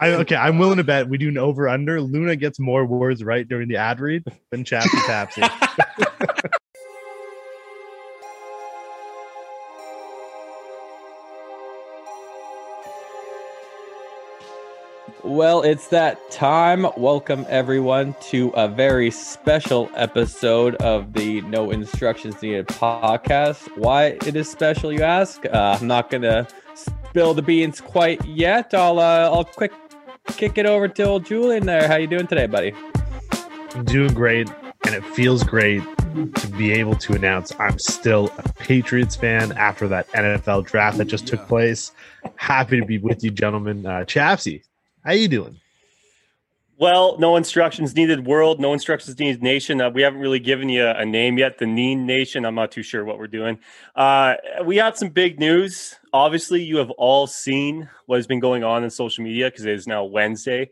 I, okay, I'm willing to bet we do an over under. Luna gets more words right during the ad read than Chappy Tapsy. Well, it's that time. Welcome everyone to a very special episode of the No Instructions Needed podcast. Why it is special, you ask? Uh, I'm not gonna spill the beans quite yet. I'll uh, I'll quick kick it over to old Julian there. How you doing today, buddy? I'm doing great, and it feels great to be able to announce I'm still a Patriots fan after that NFL draft that just took place. Happy to be with you, gentlemen. Uh, Chapsy, how you doing? Well, no instructions needed world, no instructions needed nation. Uh, we haven't really given you a, name yet. The Neen Nation. I'm not too sure what we're doing. Uh, we have some big news. Obviously, you have all seen what has been going on in social media because it is now Wednesday.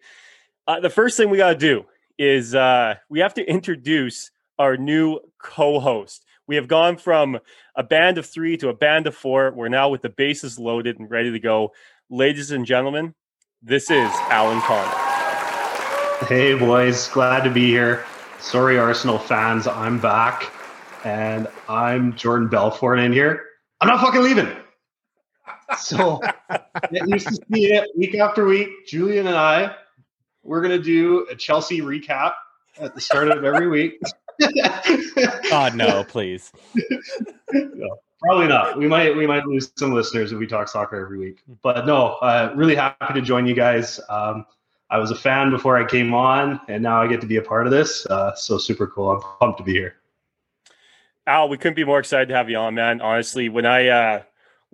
Uh, the first thing we got to do is uh, we have to introduce our new co-host. We have gone from a band of three to a band of four. We're now with the bases loaded and ready to go. Ladies and gentlemen, this is Allan Connor. Hey, boys. Glad to be here. Sorry, Arsenal fans. I'm back. And I'm Jordan Belfort in here. I'm not fucking leaving. So, get used to see it week after week. Julian and I, we're going to do a Chelsea recap at the start of every week. God, no, please. no, probably not. We might we might lose some listeners if we talk soccer every week. But no, uh, really happy to join you guys. Um, I was a fan before I came on, and now I get to be a part of this. Uh, so super cool. I'm pumped to be here. Al, we couldn't be more excited to have you on, man. Honestly, when I uh,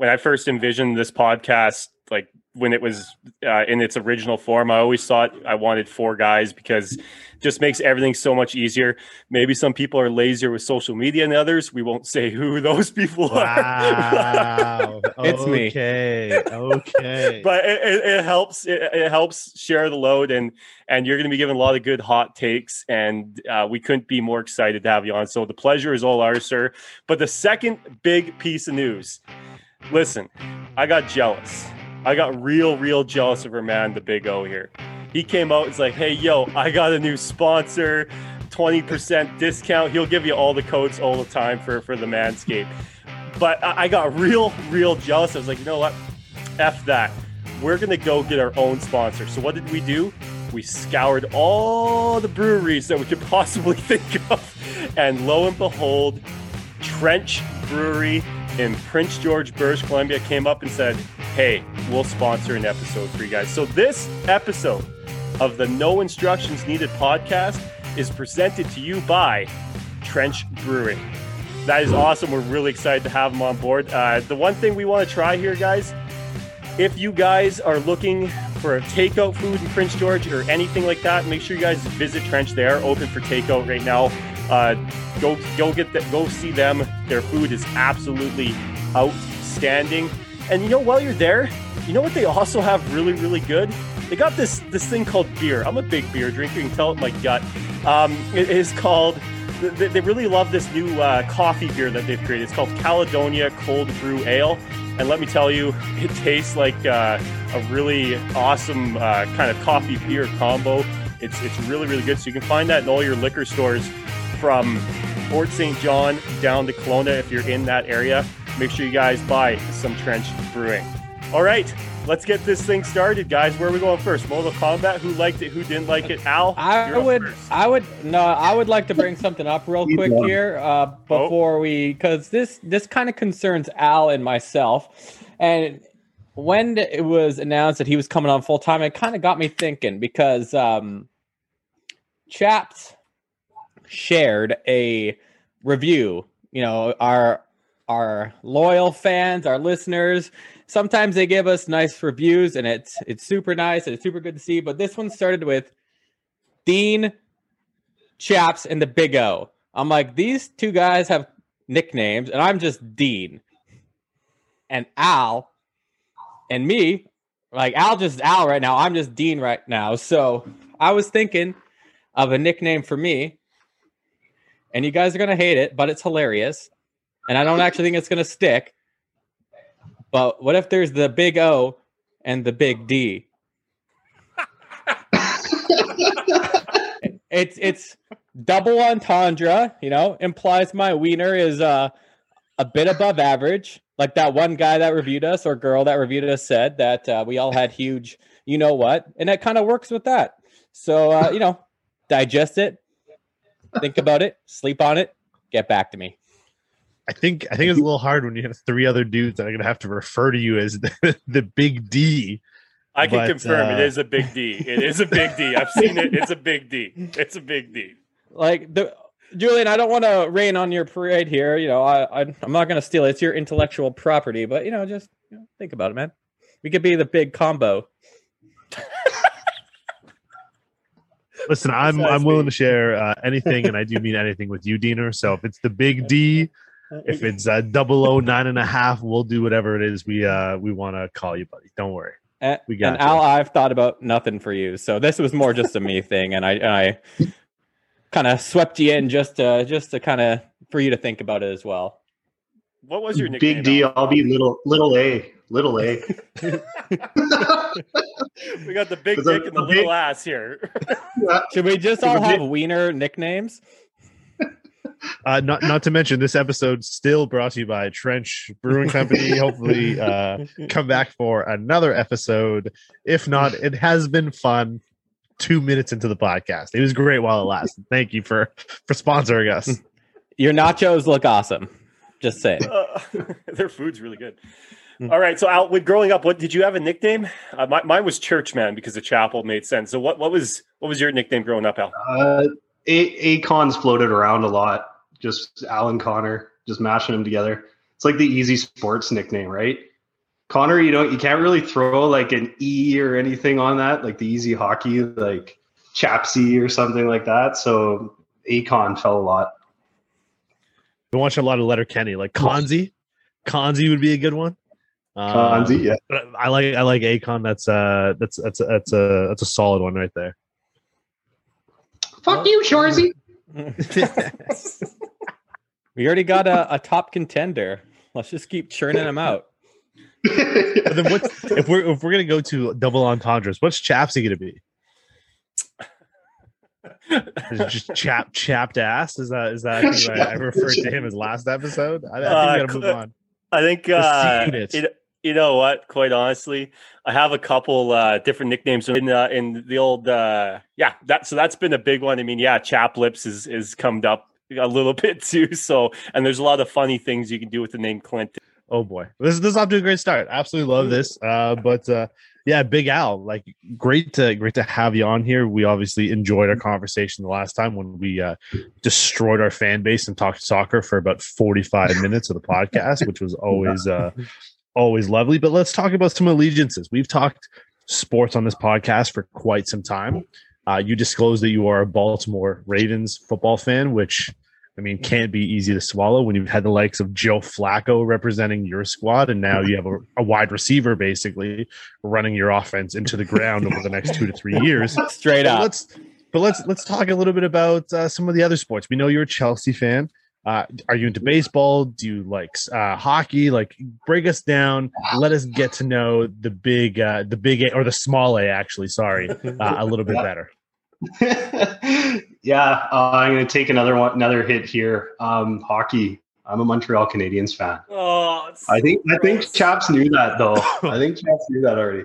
when I first envisioned this podcast, like when it was uh, in its original form, I always thought I wanted four guys because just makes everything so much easier. Maybe some people are lazier with social media than others. We won't say who those people wow. are. it's me. Okay. Okay. but it, it, it helps. It, it, helps share the load, and and you're going to be given a lot of good hot takes. And uh, we couldn't be more excited to have you on. So the pleasure is all ours, sir. But the second big piece of news. Listen, I got jealous. I got real, real jealous of her man, the Big O here he came out. It's like, hey, yo, I got a new sponsor, 20% discount. He'll give you all the codes all the time for, for the Manscaped. But I, I got real, real jealous. I was like, you know what? F that. We're going to go get our own sponsor. So what did we do? We scoured all the breweries that we could possibly think of. And lo and behold, Trench Brewery in Prince George, British Columbia came up and said, hey, we'll sponsor an episode for you guys. So this episode of the No Instructions Needed podcast is presented to you by Trench Brewing. That is awesome. We're really excited to have them on board. Uh, the one thing we want to try here, guys, if you guys are looking for a takeout food in Prince George or anything like that, make sure you guys visit Trench. They are open for takeout right now. Uh, go go get that. Go see them. Their food is absolutely outstanding. And you know, while you're there, you know what they also have really, really good? They got this this thing called beer. I'm a big beer drinker. You can tell it my gut. Um, it is called. They really love this new uh, coffee beer that they've created. It's called Caledonia Cold Brew Ale, and let me tell you, it tastes like uh, a really awesome uh, kind of coffee beer combo. It's it's really really good. So you can find that in all your liquor stores from Fort St. John down to Kelowna if you're in that area. Make sure you guys buy some Trench Brewing. All right, let's get this thing started, guys. Where are we going first? Mortal Kombat. Who liked it? Who didn't like it? Al. I would. First. I would. No, I would like to bring something up real quick here uh, oh. before oh. we, because this this kind of concerns Al and myself, and when it was announced that he was coming on full time, it kind of got me thinking because um, Chaps shared a review. You know, our our loyal fans, our listeners sometimes they give us nice reviews and it's it's super nice and it's super good to see. But this one started with Dean Chaps and the Big O. I'm like, these two guys have nicknames, and I'm just Dean. And Al and me, like Al just Al right now. I'm just Dean right now. So I was thinking of a nickname for me. And you guys are gonna hate it, but it's hilarious. And I don't actually think it's gonna stick. But what if there's the big O and the big D? it's it's double entendre. You know, implies my wiener is uh, a bit above average. Like that one guy that reviewed us or girl that reviewed us said that uh, we all had huge, you know what, and it kind of works with that. So uh, you know, digest it, think about it, sleep on it, get back to me. I think I think it's a little hard when you have three other dudes that are gonna have to refer to you as the, the big D. I can But, confirm uh, it is a big D. It is a big D. I've seen it. It's a big D. It's a big D. Like the Julian, I don't want to rain on your parade here. You know, I, I I'm not going to steal it. It's your intellectual property, but you know, just you know, think about it, man. We could be the big combo. Listen, I'm I'm willing me. to share uh, anything, and I do mean anything with you, Diener. So if it's the big D, if it's uh, double O nine and a half, we'll do whatever it is we uh we want to call you, buddy. Don't worry. And, We got and you. Al, I've thought about nothing for you, so this was more just a me thing, and I and I kind of swept you in just to just to kind of for you to think about it as well. What was your nickname? Big D, Al? I'll be little little A. Little A. We got the big The- dick and the the big- little ass here. Should we just all have wiener nicknames? Uh, not not to mention this episode still brought to you by Trench Brewing Company. Hopefully, uh, come back for another episode. If not, it has been fun. Two minutes into the podcast, it was great while it lasted. Thank you for for sponsoring us. Your nachos look awesome. Just saying. Uh, their food's really good. Hmm. All right. So, Al, with growing up, what did you have a nickname? Uh, my, mine was Churchman because the chapel made sense. So, what, what was what was your nickname growing up, Al? Uh, a Acon's floated around a lot. Just Allan Connor, just mashing them together. It's like the easy sports nickname, right? Connor, you don't, you can't really throw like an E or anything on that, like the easy hockey, like Chapsy or something like that. So Acon fell a lot. Been watching a lot of Letterkenny, like Konzi. Konzi would be a good one. Uh, Konzi, yeah. I like I like Akon. That's uh that's that's that's a that's a solid one right there. Fuck you, Shoresy. We already got a, a top contender. Let's just keep churning them out. But then what's if we're if we're gonna go to double entendres? What's Chapsy gonna be? Is it just chap chapped ass? Is that is that I, I, I referred to him as last episode? I, I think Uh, we gotta move on. I think The uh, unit. You, know what? Quite honestly, I have a couple uh, different nicknames in uh, in the old. Uh, yeah, that so that's been a big one. I mean, yeah, Chap Lips is is come up a little bit too. So, and there's a lot of funny things you can do with the name Clint. Oh boy, this this is off to a great start. Absolutely love this. Uh, but uh, yeah, Big Al, like great to great to have you on here. We obviously enjoyed our conversation the last time when we uh, destroyed our fan base and talked soccer for about forty five minutes of the podcast, which was always uh, always lovely. But let's talk about some allegiances. We've talked sports on this podcast for quite some time. Uh, you disclosed that you are a Baltimore Ravens football fan, which I mean can't be easy to swallow when you've had the likes of Joe Flacco representing your squad, and now you have a, a wide receiver basically running your offense into the ground over the next two to three years. Straight But up. let's but let's let's talk a little bit about uh, some of the other sports. We know you're a Chelsea fan. Uh, are you into baseball? Do you like uh, hockey? Like, break us down. Let us get to know the big, uh, the big A or the small A. Actually, sorry, uh, a little bit better. yeah, uh, I'm going to take another one, another hit here. Um, hockey. I'm a Montreal Canadiens fan. Oh, I think I think. Chaps knew that though. I think Chaps knew that already.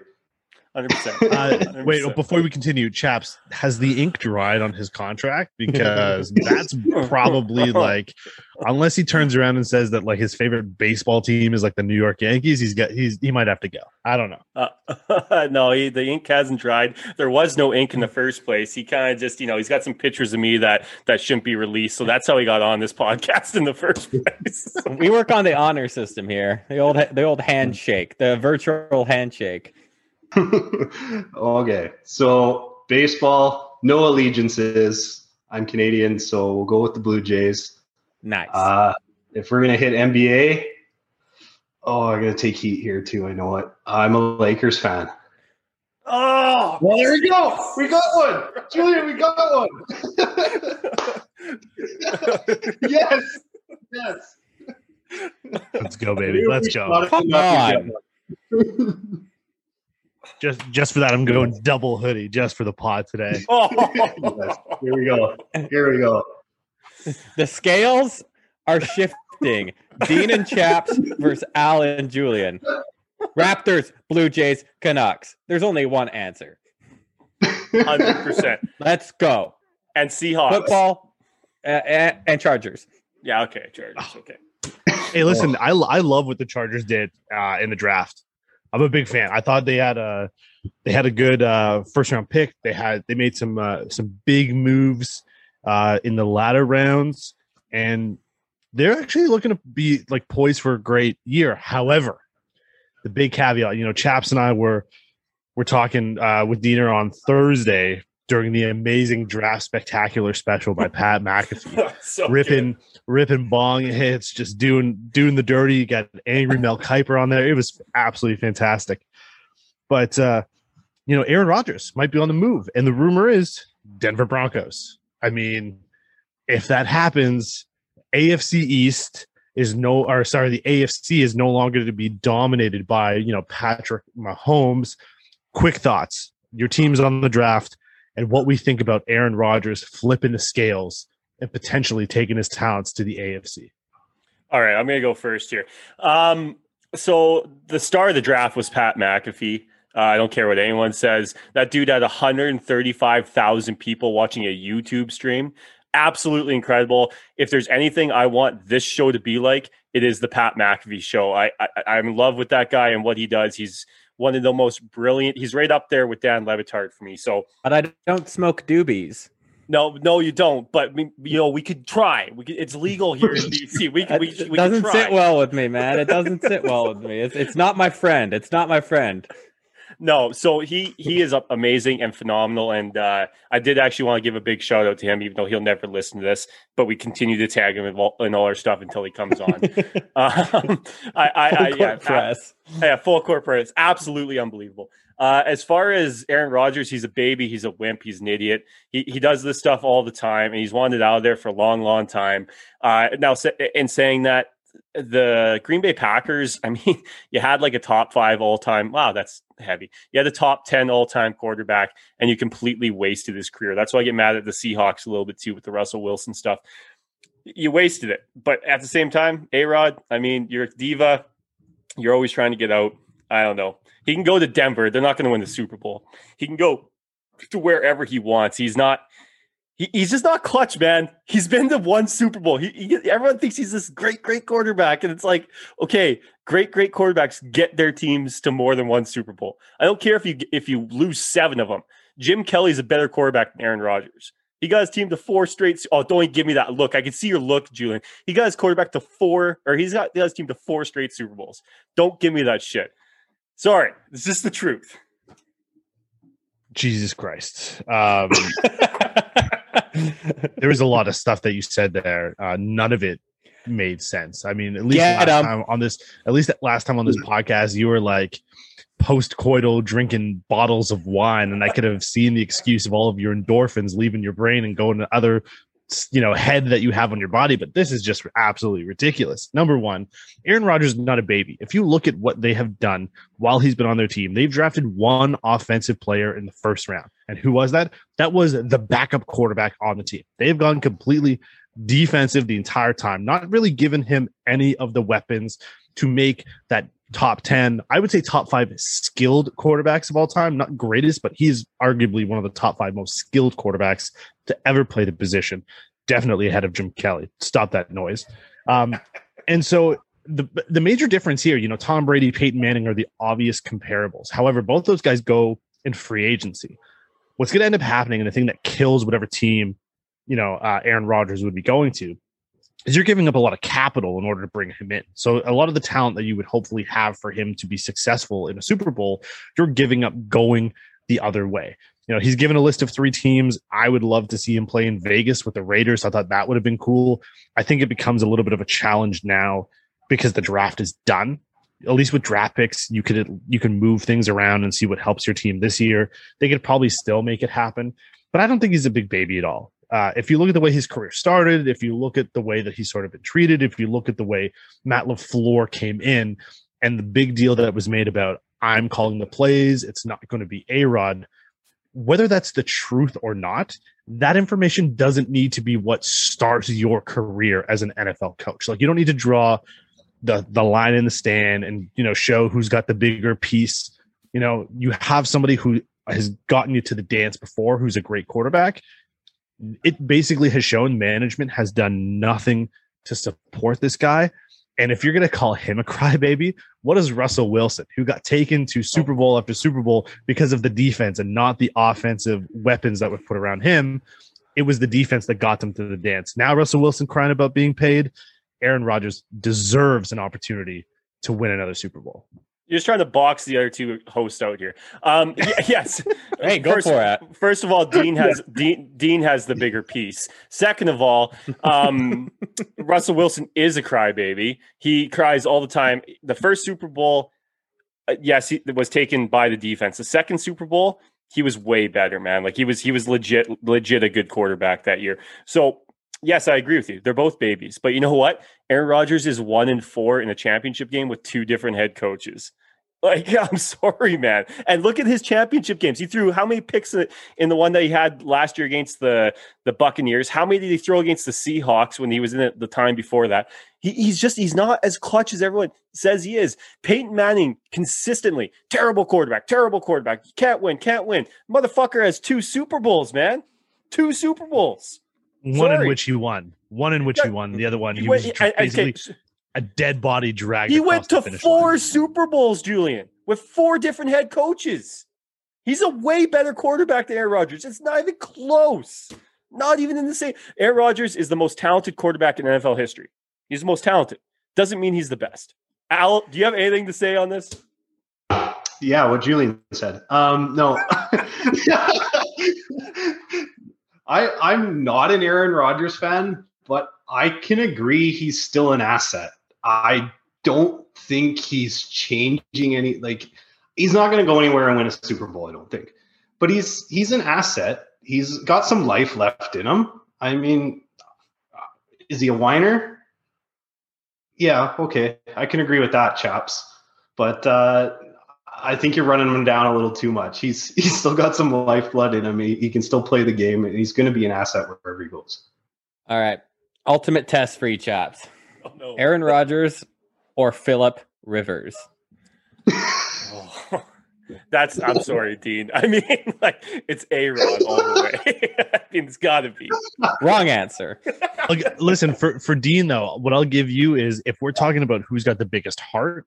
100%. Uh, wait, 100%. before we continue, chaps, has the ink dried on his contract? Because that's probably like, unless he turns around and says that like his favorite baseball team is like the New York Yankees, he's got he's he might have to go. I don't know. Uh, no, he, the ink hasn't dried. There was no ink in the first place. He kind of just, you know, he's got some pictures of me that that shouldn't be released. So that's how he got on this podcast in the first place. We work on the honor system here. The old the old handshake, the virtual handshake. okay, so baseball, no allegiances. I'm Canadian, so we'll go with the Blue Jays. Nice. Uh, if we're gonna hit NBA, oh, I'm gonna take heat here too. I know it. I'm a Lakers fan. oh, Well, there we go. We got one, Julian. We got one. yes, yes. Let's go, baby. Let's go. Come on. Just just for that, I'm going double hoodie just for the pod today. Oh, Here we go. Here we go. The scales are shifting. Dean and Chaps versus Al and Julian. Raptors, Blue Jays, Canucks. There's only one answer. 100%. Let's go. And Seahawks. Football uh, and, and Chargers. Yeah, okay. Chargers. Okay. Hey, listen, I I love what the Chargers did uh, in the draft. I'm a big fan. I thought they had a they had a good uh, first round pick. They had they made some uh, some big moves uh, in the latter rounds, and they're actually looking to be like poised for a great year. However, the big caveat, you know, Chaps and I were we're talking uh, with Diener on Thursday during the amazing draft spectacular special by Pat McAfee so ripping ripping bong hits, just doing doing the dirty. You got angry Mel Kiper on there. It was absolutely fantastic. But uh, you know, Aaron Rodgers might be on the move, and the rumor is Denver Broncos. I mean, if that happens, AFC East is no or sorry, the AFC is no longer to be dominated by, you know, Patrick Mahomes. Quick thoughts. Your team's on the draft and what we think about Aaron Rodgers flipping the scales and potentially taking his talents to the AFC. All right, I'm going to go first here. Um, so the star of the draft was Pat McAfee. Uh, I don't care what anyone says. That dude had 135,000 people watching a YouTube stream. Absolutely incredible. If there's anything I want this show to be like, it is the Pat McAfee show. I, I I'm in love with that guy and what he does. He's one of the most brilliant. He's right up there with Dan Le Batard for me. So, but I don't smoke doobies. No, no, you don't. But you know, we could try. We could, it's legal here in BC. We can. We, we doesn't sit well with me, man. It doesn't sit well with me. It's, it's not my friend. It's not my friend. No, so he he is amazing and phenomenal, and uh, I did actually want to give a big shout out to him, even though he'll never listen to this. But we continue to tag him in all, in all our stuff until he comes on. um, I, I, I yeah, press. yeah, full court press, absolutely unbelievable. Uh, as far as Aaron Rodgers, he's a baby, he's a wimp, he's an idiot. He he does this stuff all the time, and he's wanted out of there for a long, long time. Uh, now, in saying that, the Green Bay Packers, I mean, you had like a top five all time. Wow, that's heavy. You had a top 10 all time quarterback and you completely wasted his career. That's why I get mad at the Seahawks a little bit too with the Russell Wilson stuff. You wasted it. But at the same time, A Rod, I mean, you're a diva. You're always trying to get out. I don't know. He can go to Denver. They're not going to win the Super Bowl. He can go to wherever he wants. He's not he, he's just not clutch, man. He's been to one Super Bowl. He, he, everyone thinks he's this great, great quarterback, and it's like, okay, great, great quarterbacks get their teams to more than one Super Bowl. I don't care if you if you lose seven of them. Jim Kelly's a better quarterback than Aaron Rodgers. He got his team to four straight. Oh, don't give me that look. I can see your look, Julian. He got his quarterback to four, or he's got, he got his team to four straight Super Bowls. Don't give me that shit. Sorry, it's just the truth. Jesus Christ. Um, there was a lot of stuff that you said there. Uh, none of it made sense. I mean, at least last time on this, at least last time on this podcast, you were like post-coital drinking bottles of wine, and I could have seen the excuse of all of your endorphins leaving your brain and going to other you know head that you have on your body but this is just absolutely ridiculous. Number one aaron rodgers is not a baby. If you look at what they have done while he's been on their team they've drafted one offensive player in the first round. And who was that? That was the backup quarterback on the team. They've gone completely defensive the entire time not really given him any of the weapons to make that top 10 i would say top five skilled quarterbacks of all time. Not greatest but he's arguably one of the top five most skilled quarterbacks to ever play the position. Definitely ahead of jim kelly. Stop that noise. Um, and so the the major difference here you know tom brady peyton manning are the obvious comparables. However both those guys go in free agency. What's going to end up happening and the thing that kills whatever team you know uh, aaron rodgers would be going to is you're giving up a lot of capital in order to bring him in. So a lot of the talent that you would hopefully have for him to be successful in a Super Bowl, you're giving up going the other way. You know, he's given a list of three teams. I would love to see him play in Vegas with the Raiders. I thought that would have been cool. I think it becomes a little bit of a challenge now because the draft is done. At least with draft picks, you could you can move things around and see what helps your team this year. They could probably still make it happen, but I don't think he's a big baby at all. Uh, if you look at the way his career started, if you look at the way that he's sort of been treated, if you look at the way Matt LaFleur came in and the big deal that was made about I'm calling the plays. It's not going to be A Rod. Whether that's the truth or not, that information doesn't need to be what starts your career as an NFL coach. Like you don't need to draw the the line in the stand and you know show who's got the bigger piece. You know, you have somebody who has gotten you to the dance before, who's a great quarterback. It basically has shown management has done nothing to support this guy. And if you're going to call him a crybaby, what is Russell Wilson, who got taken to Super Bowl after Super Bowl because of the defense and not the offensive weapons that were put around him? It was the defense that got them to the dance. Now Russell Wilson crying about being paid. Aaron Rodgers deserves an opportunity to win another Super Bowl. You're just trying to box the other two hosts out here. Um, yes. hey, go first, for it. First of all, Dean has Dean, Dean has the bigger piece. Second of all, um, Russell Wilson is a crybaby. He cries all the time. The first Super Bowl, uh, yes, he was taken by the defense. The second Super Bowl, he was way better, man. Like he was he was legit legit a good quarterback that year. So yes, I agree with you. They're both babies. But you know what? Aaron Rodgers is one in four in a championship game with two different head coaches. Like, I'm sorry, man. And look at his championship games. He threw how many picks in the one that he had last year against the, the Buccaneers? How many did he throw against the Seahawks when he was in it the time before that? He, he's just, he's not as clutch as everyone says he is. Peyton Manning, consistently, terrible quarterback, terrible quarterback. Can't win, can't win. Motherfucker has two Super Bowls, man. Two Super Bowls. One Sorry. in which he won. One in which he won. The other one, he, he was went, basically okay. a dead body drag. He went to four line. Super Bowls, Julian, with four different head coaches. He's a way better quarterback than Aaron Rodgers. It's not even close. Not even in the same. Aaron Rodgers is the most talented quarterback in NFL history. He's the most talented. Doesn't mean he's the best. Al, do you have anything to say on this? Yeah, what Julian said. Um, no. I I'm not an Aaron Rodgers fan, but I can agree he's still an asset. I don't think he's changing any like he's not going to go anywhere and win a Super Bowl, I don't think. But he's he's an asset. He's got some life left in him. I mean, is he a whiner? Yeah, okay. I can agree with that, chaps. But uh I think you're running him down a little too much. He's he's still got some lifeblood in him. He, he can still play the game, and he's going to be an asset wherever he goes. All right, ultimate test for you chaps. Oh, no. Aaron Rodgers or Philip Rivers. oh, that's I'm sorry, Dean. I mean, like it's a Rod all the way. I mean, it's got to be wrong answer. Listen, for for Dean though, what I'll give you is if we're talking about who's got the biggest heart,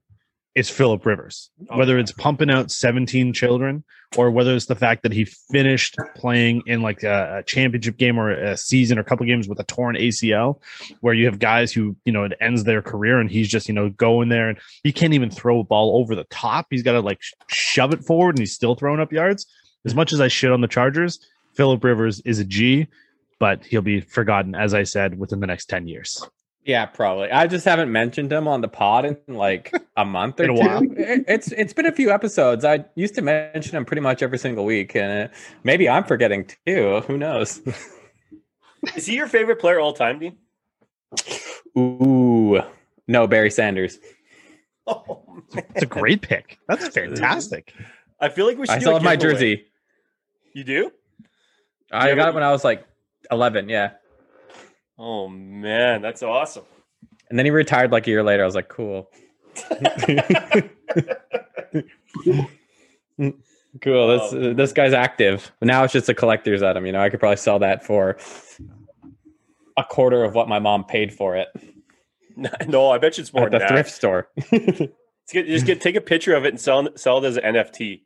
it's Philip Rivers. Oh, whether it's pumping out 17 children or whether it's the fact that he finished playing in like a, a championship game or a season or a couple games with a torn ACL, where you have guys who, you know, it ends their career and he's just, you know, going there and he can't even throw a ball over the top. He's got to like shove it forward and he's still throwing up yards. As much as I shit on the Chargers, Philip Rivers is a G, but he'll be forgotten, as I said, within the next 10 years. Yeah, probably. I just haven't mentioned him on the pod in like a month or two. It, it's it's been a few episodes. I used to mention him pretty much every single week, and uh, maybe I'm forgetting too. Who knows? Is he your favorite player all time, Dean? Ooh, no, Barry Sanders. Oh, it's a great pick. That's fantastic. I feel like we should. I still have my jersey. You do? I got it when I was like 11. Yeah. Oh man, that's awesome. And then he retired like a year later. I was like, cool. cool. This oh. Uh, this guy's active. Now it's just a collector's item. You know, I could probably sell that for a quarter of what my mom paid for it. No, I bet you it's more at the that. thrift store. get, just get take a picture of it and sell sell it as an NFT.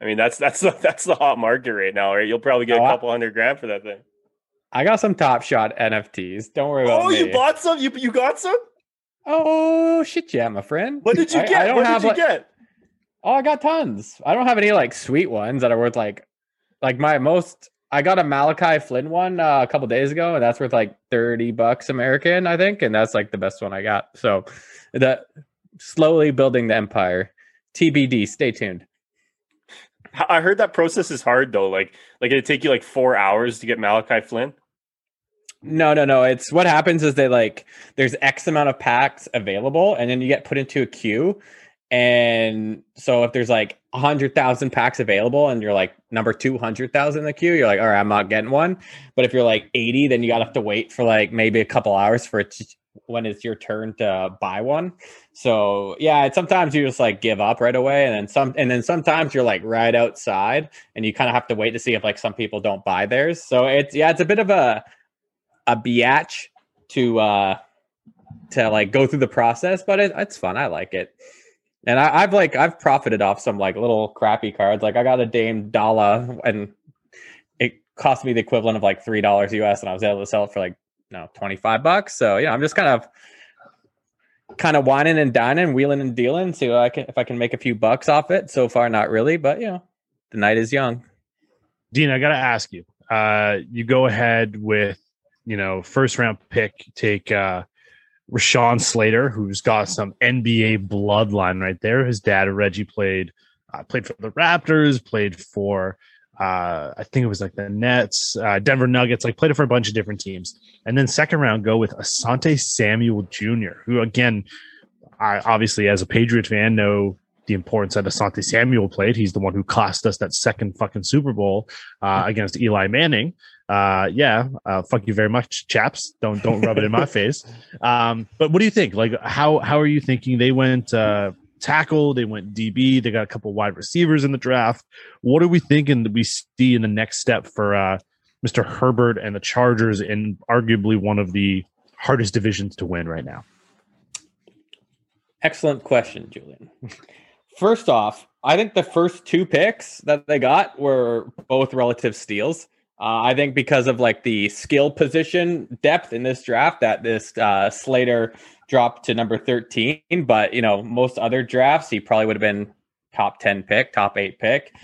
I mean, that's that's the, that's the hot market right now, right? You'll probably get oh, a couple hundred grand for that thing. I got some Top Shot NFTs. Don't worry about oh, me. Oh, you bought some? You you got some? Oh shit, yeah, my friend. What did you get? I, I don't what have, did you like, get? Oh, I got tons. I don't have any like sweet ones that are worth like like my most. I got a Malachi Flynn one uh, a couple days ago, and that's worth like thirty bucks American, I think, and that's like the best one I got. So, that slowly building the empire. TBD. Stay tuned. I heard that process is hard though. Like, like it take you like four hours to get Malachi Flynn. No, no, no. It's what happens is they like there's X amount of packs available, and then you get put into a queue, And so if there's like a hundred thousand packs available and you're like number two hundred thousand in the queue, you're like, all right, I'm not getting one. But if you're like 80, then you gotta have to wait for like maybe a couple hours for it to, when it's your turn to buy one. So yeah, it's, sometimes you just like give up right away, and then some, and then sometimes you're like right outside, and you kind of have to wait to see if like some people don't buy theirs. So it's yeah, it's a bit of a a biatch to uh to like go through the process, but it, it's fun. I like it. And I, have like I've profited off some like little crappy cards. Like I got a Dame Dala, and it cost me the equivalent of like three dollars US, and I was able to sell it for like no twenty five bucks. So yeah, I'm just kind of kind of whining and dining, wheeling and dealing. See I can if I can make a few bucks off it. So far, not really, but you know, the night is young. Dean, I got to ask you. Uh, you go ahead with you know first round pick, take uh, Rashawn Slater, who's got some NBA bloodline right there. His dad Reggie played uh, played for the Raptors, played for uh, I think it was like the Nets, uh, Denver Nuggets, like played for a bunch of different teams. And then second round go with Asante Samuel Jr., who again, I obviously as a Patriot fan know the importance that Asante Samuel played. He's the one who cost us that second fucking Super Bowl uh, against Eli Manning. Uh, yeah, uh, fuck you very much, chaps. Don't don't rub it in my face. Um, but what do you think? Like, how how are you thinking? They went uh, tackle, they went DB, they got a couple wide receivers in the draft. What are we thinking that we see in the next step for uh, Mr. Herbert and the Chargers in arguably one of the hardest divisions to win right now? Excellent question, Julian. First off, I think the first two picks that they got were both relative steals. Uh, I think because of like the skill position depth in this draft, that this uh, Slater dropped to number 13. But, you know, most other drafts, he probably would have been top 10 pick, top eight pick.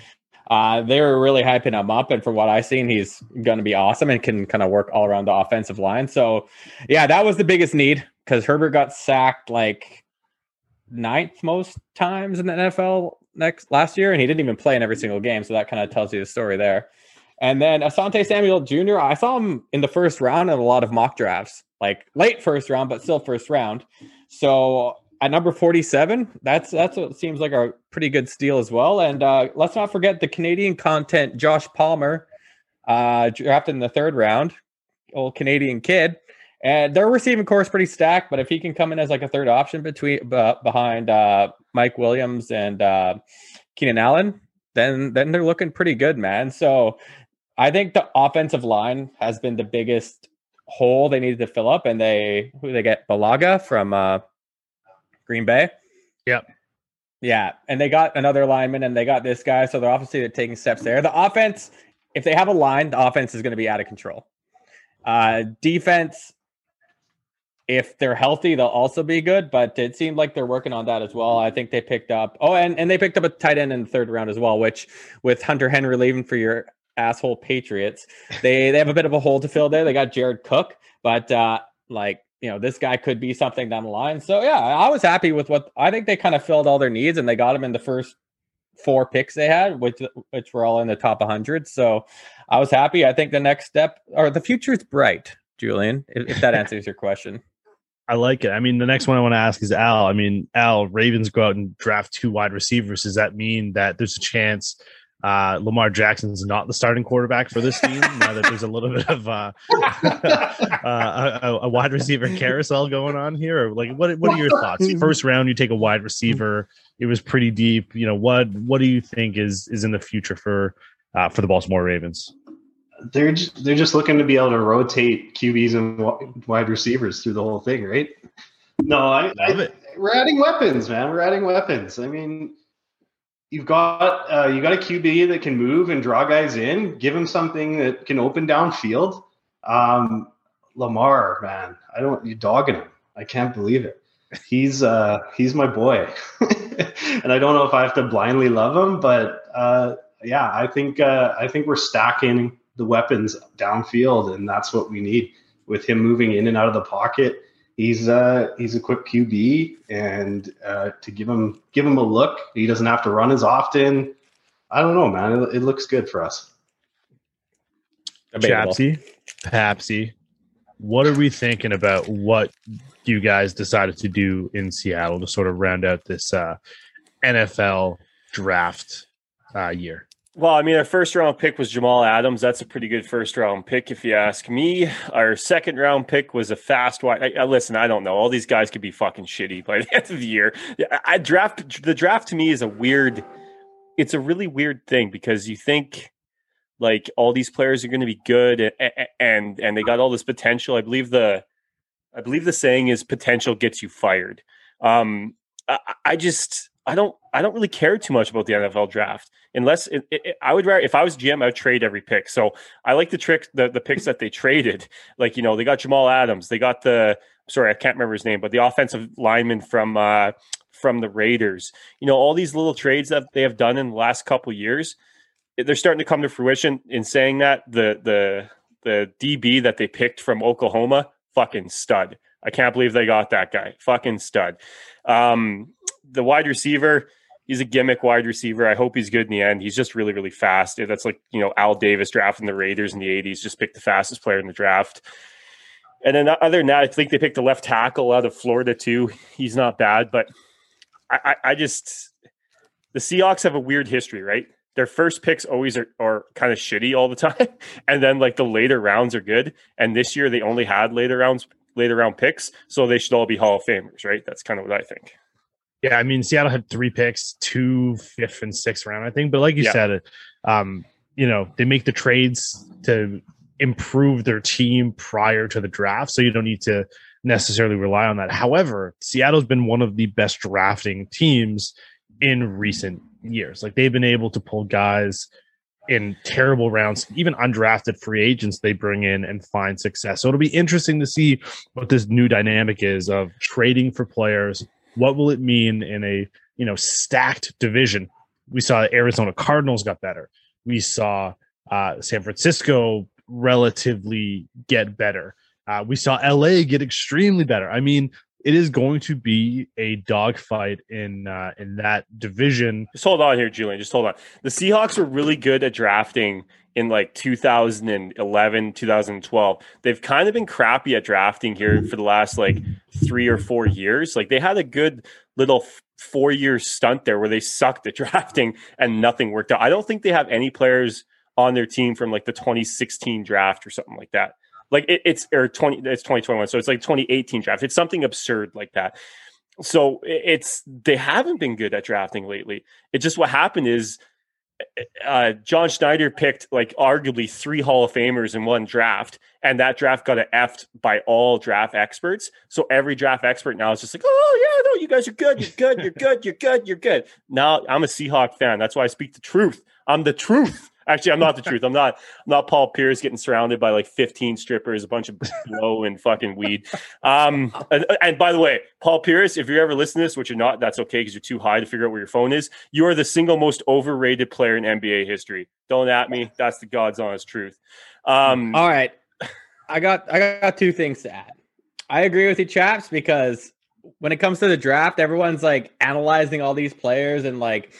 Uh, they were really hyping him up. And from what I've seen, he's going to be awesome and can kind of work all around the offensive line. So, yeah, that was the biggest need because Herbert got sacked like ninth most times in the NFL next last year, and he didn't even play in every single game. So that kind of tells you the story there. And then Asante Samuel Jr., I saw him in the first round in a lot of mock drafts like late first round, but still first round. So at number 47, that's that's what seems like a pretty good steal as well. And uh, let's not forget the Canadian content, Josh Palmer, uh, drafted in the third round, old Canadian kid. And their receiving is pretty stacked, but if he can come in as like a third option between uh, behind uh, Mike Williams and uh, Keenan Allen, then then they're looking pretty good, man. So I think the offensive line has been the biggest hole they needed to fill up, and they who they get Bulaga from uh, Green Bay. Yep. Yeah, and they got another lineman, and they got this guy, so they're obviously they're taking steps there. The offense, if they have a line, the offense is going to be out of control. Uh, defense, if they're healthy, they'll also be good. But it seemed like they're working on that as well. I think they picked up. Oh, and and they picked up a tight end in the third round as well. Which with Hunter Henry leaving for your asshole Patriots. They they have a bit of a hole to fill there. They got Jared Cook, but uh, like you know, this guy could be something down the line. So yeah, I was happy with what I think they kind of filled all their needs, and they got him in the first four picks they had, which which were all in the top 100. So I was happy. I think the next step or the future is bright, Julian. If, if that answers your question. I like it. I mean, the next one I want to ask is Al. I mean, Al, Ravens go out and draft two wide receivers. Does that mean that there's a chance uh, Lamar Jackson's not the starting quarterback for this team. now that there's a little bit of uh, uh, a, a, wide receiver carousel going on here, or like what? What are your thoughts? First round, you take a wide receiver. It was pretty deep. You know what? What do you think is is in the future for uh, for the Baltimore Ravens? They're just, they're just looking to be able to rotate QBs and wide receivers through the whole thing, right? No, I, I we're adding weapons, man. We're adding weapons. I mean you've got uh, you got a QB that can move and draw guys in. Give him something that can open downfield. Um, Lamar, man, I don't you dogging him. I can't believe it. He's uh, he's my boy, and I don't know if I have to blindly love him, but uh, yeah, I think uh, I think we're stacking the weapons downfield, and that's what we need with him moving in and out of the pocket he's uh he's a quick QB, and uh, to give him give him a look, he doesn't have to run as often. I don't know, man. It, it looks good for us. Chapsy, Papsy, what are we thinking about what you guys decided to do in Seattle to sort of round out this uh, NFL draft uh, year? Well, I mean, our first round pick was Jamal Adams. That's a pretty good first round pick, if you ask me. Our second round pick was a fast wide. I, I, listen, I don't know. All these guys could be fucking shitty by the end of the year. I, I draft the draft to me is a weird. It's a really weird thing because you think like all these players are going to be good and, and and they got all this potential. I believe the I believe the saying is potential gets you fired. Um, I, I just I don't I don't really care too much about the NFL draft unless it, it, I would rather if I was GM I would trade every pick. So I like the trick the the picks that they traded. Like you know they got Jamal Adams, they got the sorry I can't remember his name, but the offensive lineman from uh, from the Raiders. You know all these little trades that they have done in the last couple years, they're starting to come to fruition. In saying that the the the DB that they picked from Oklahoma, fucking stud. I can't believe they got that guy. Fucking stud. Um, the wide receiver, he's a gimmick wide receiver. I hope he's good in the end. He's just really, really fast. That's like, you know, Al Davis drafting the Raiders in the 80s, just picked the fastest player in the draft. And then other than that, I think they picked a left tackle out of Florida too. He's not bad, but I, I, I just the Seahawks have a weird history, right? Their first picks always are, are kind of shitty all the time, and then like the later rounds are good. And this year they only had later rounds, later round picks, so they should all be Hall of Famers, right? That's kind of what I think. Yeah, I mean Seattle had three picks, two fifth and sixth round, I think. But like you yeah. said, um, you know, they make the trades to improve their team prior to the draft, so you don't need to necessarily rely on that. However, Seattle's been one of the best drafting teams in recent years. Like they've been able to pull guys in terrible rounds, even undrafted free agents they bring in and find success. So it'll be interesting to see what this new dynamic is of trading for players what will it mean in a you know stacked division? We saw Arizona Cardinals got better. We saw uh, San Francisco relatively get better. Uh, we saw LA get extremely better. I mean, it is going to be a dogfight in uh, in that division. Just hold on here, Julian. Just hold on. The Seahawks were really good at drafting in like 2011, 2012. They've kind of been crappy at drafting here for the last like three or four years. Like they had a good little four year stunt there where they sucked at drafting and nothing worked out. I don't think they have any players on their team from like the 2016 draft or something like that. Like it, it's or 20 it's 2021, so it's like 2018 draft. It's something absurd like that. So it's they haven't been good at drafting lately. It just what happened is uh, John Schneider picked like arguably three Hall of Famers in one draft, and that draft got an F by all draft experts. So every draft expert now is just like, oh yeah, no, you guys are good, you're good, you're good, you're good, you're good. Now I'm a Seahawk fan. That's why I speak the truth. I'm the truth. Actually, I'm not the truth. I'm not I'm not Paul Pierce getting surrounded by like 15 strippers, a bunch of blow and fucking weed. Um, and, and, by the way, Paul Pierce, if you're ever listening to this, which you're not, that's okay because you're too high to figure out where your phone is. You are the single most overrated player in NBA history. Don't at me. That's the God's honest truth. Um, All right. I got I got two things to add. I agree with you, chaps, because when it comes to the draft, everyone's like analyzing all these players and like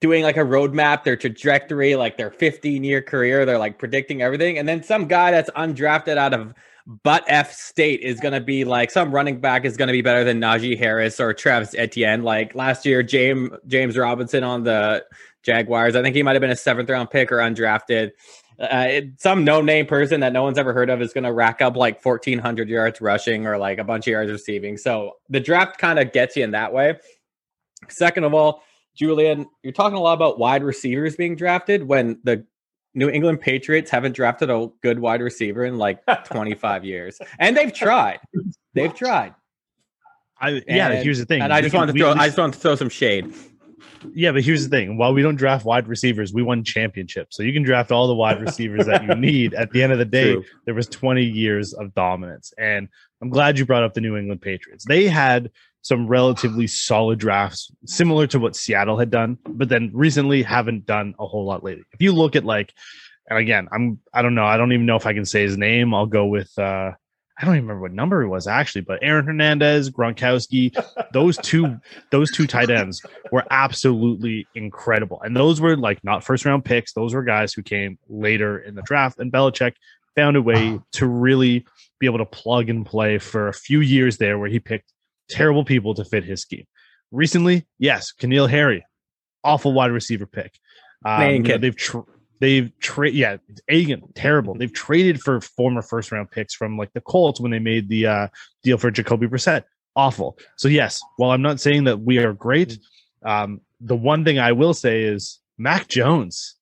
doing like a roadmap, their trajectory, like their 15 year career. They're like predicting everything. And then some guy that's undrafted out of butt F state is going to be like some running back is going to be better than Najee Harris or Travis Etienne. Like last year, James James Robinson on the Jaguars. I think he might have been a seventh round pick or undrafted. Uh, it, some no name person that no one's ever heard of is going to rack up like 1,400 yards rushing or like a bunch of yards receiving. So the draft kind of gets you in that way. Second of all, Julian, you're talking a lot about wide receivers being drafted when the New England Patriots haven't drafted a good wide receiver in like 25 years, and they've tried. They've tried. I yeah. And, here's the thing, and I just wanted to throw. I just want to throw some shade. Yeah, but here's the thing: while we don't draft wide receivers, we won championships. So you can draft all the wide receivers that you need. At the end of the day, True. there was 20 years of dominance, and I'm glad you brought up the New England Patriots. They had some relatively solid drafts, similar to what Seattle had done, but then recently haven't done a whole lot lately. If you look at like, and again, I'm I don't know, I don't even know if I can say his name. I'll go with uh I don't even remember what number it was actually, but Aaron Hernandez, Gronkowski, those two, those two tight ends were absolutely incredible. And those were like not first round picks. Those were guys who came later in the draft. And Belichick found a way to really be able to plug and play for a few years there where he picked terrible people to fit his scheme. recently, yes, N'Keal Harry, awful wide receiver pick. Um, you know, they've tra- they've traded yeah, Aiken, terrible. They've traded for former first round picks from like the Colts when they made the uh, deal for Jacoby Brissett. Awful. So yes, while I'm not saying that we are great, um, the one thing I will say is Mac Jones.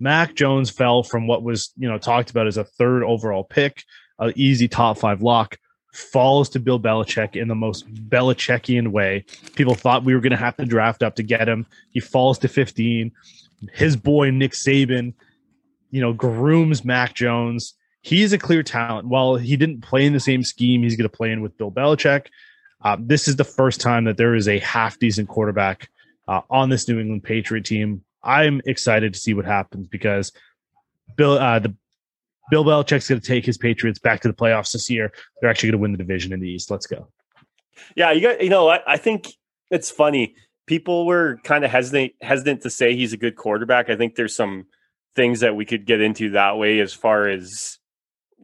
Mac Jones fell from what was you know talked about as a third overall pick, an easy top five lock, falls to Bill Belichick in the most Belichickian way. People thought we were going to have to draft up to get him. He falls to 15. His boy Nick Saban, you know, grooms Mac Jones. He's a clear talent. While he didn't play in the same scheme, he's going to play in with Bill Belichick. Uh, this is the first time that there is a half decent quarterback uh, on this New England Patriot team. I'm excited to see what happens because Bill, uh, the Bill Belichick's going to take his Patriots back to the playoffs this year. They're actually going to win the division in the East. Let's go. Yeah, you got. You know, I, I think it's funny. People were kind of hesitant hesitant to say he's a good quarterback. I think there's some things that we could get into that way as far as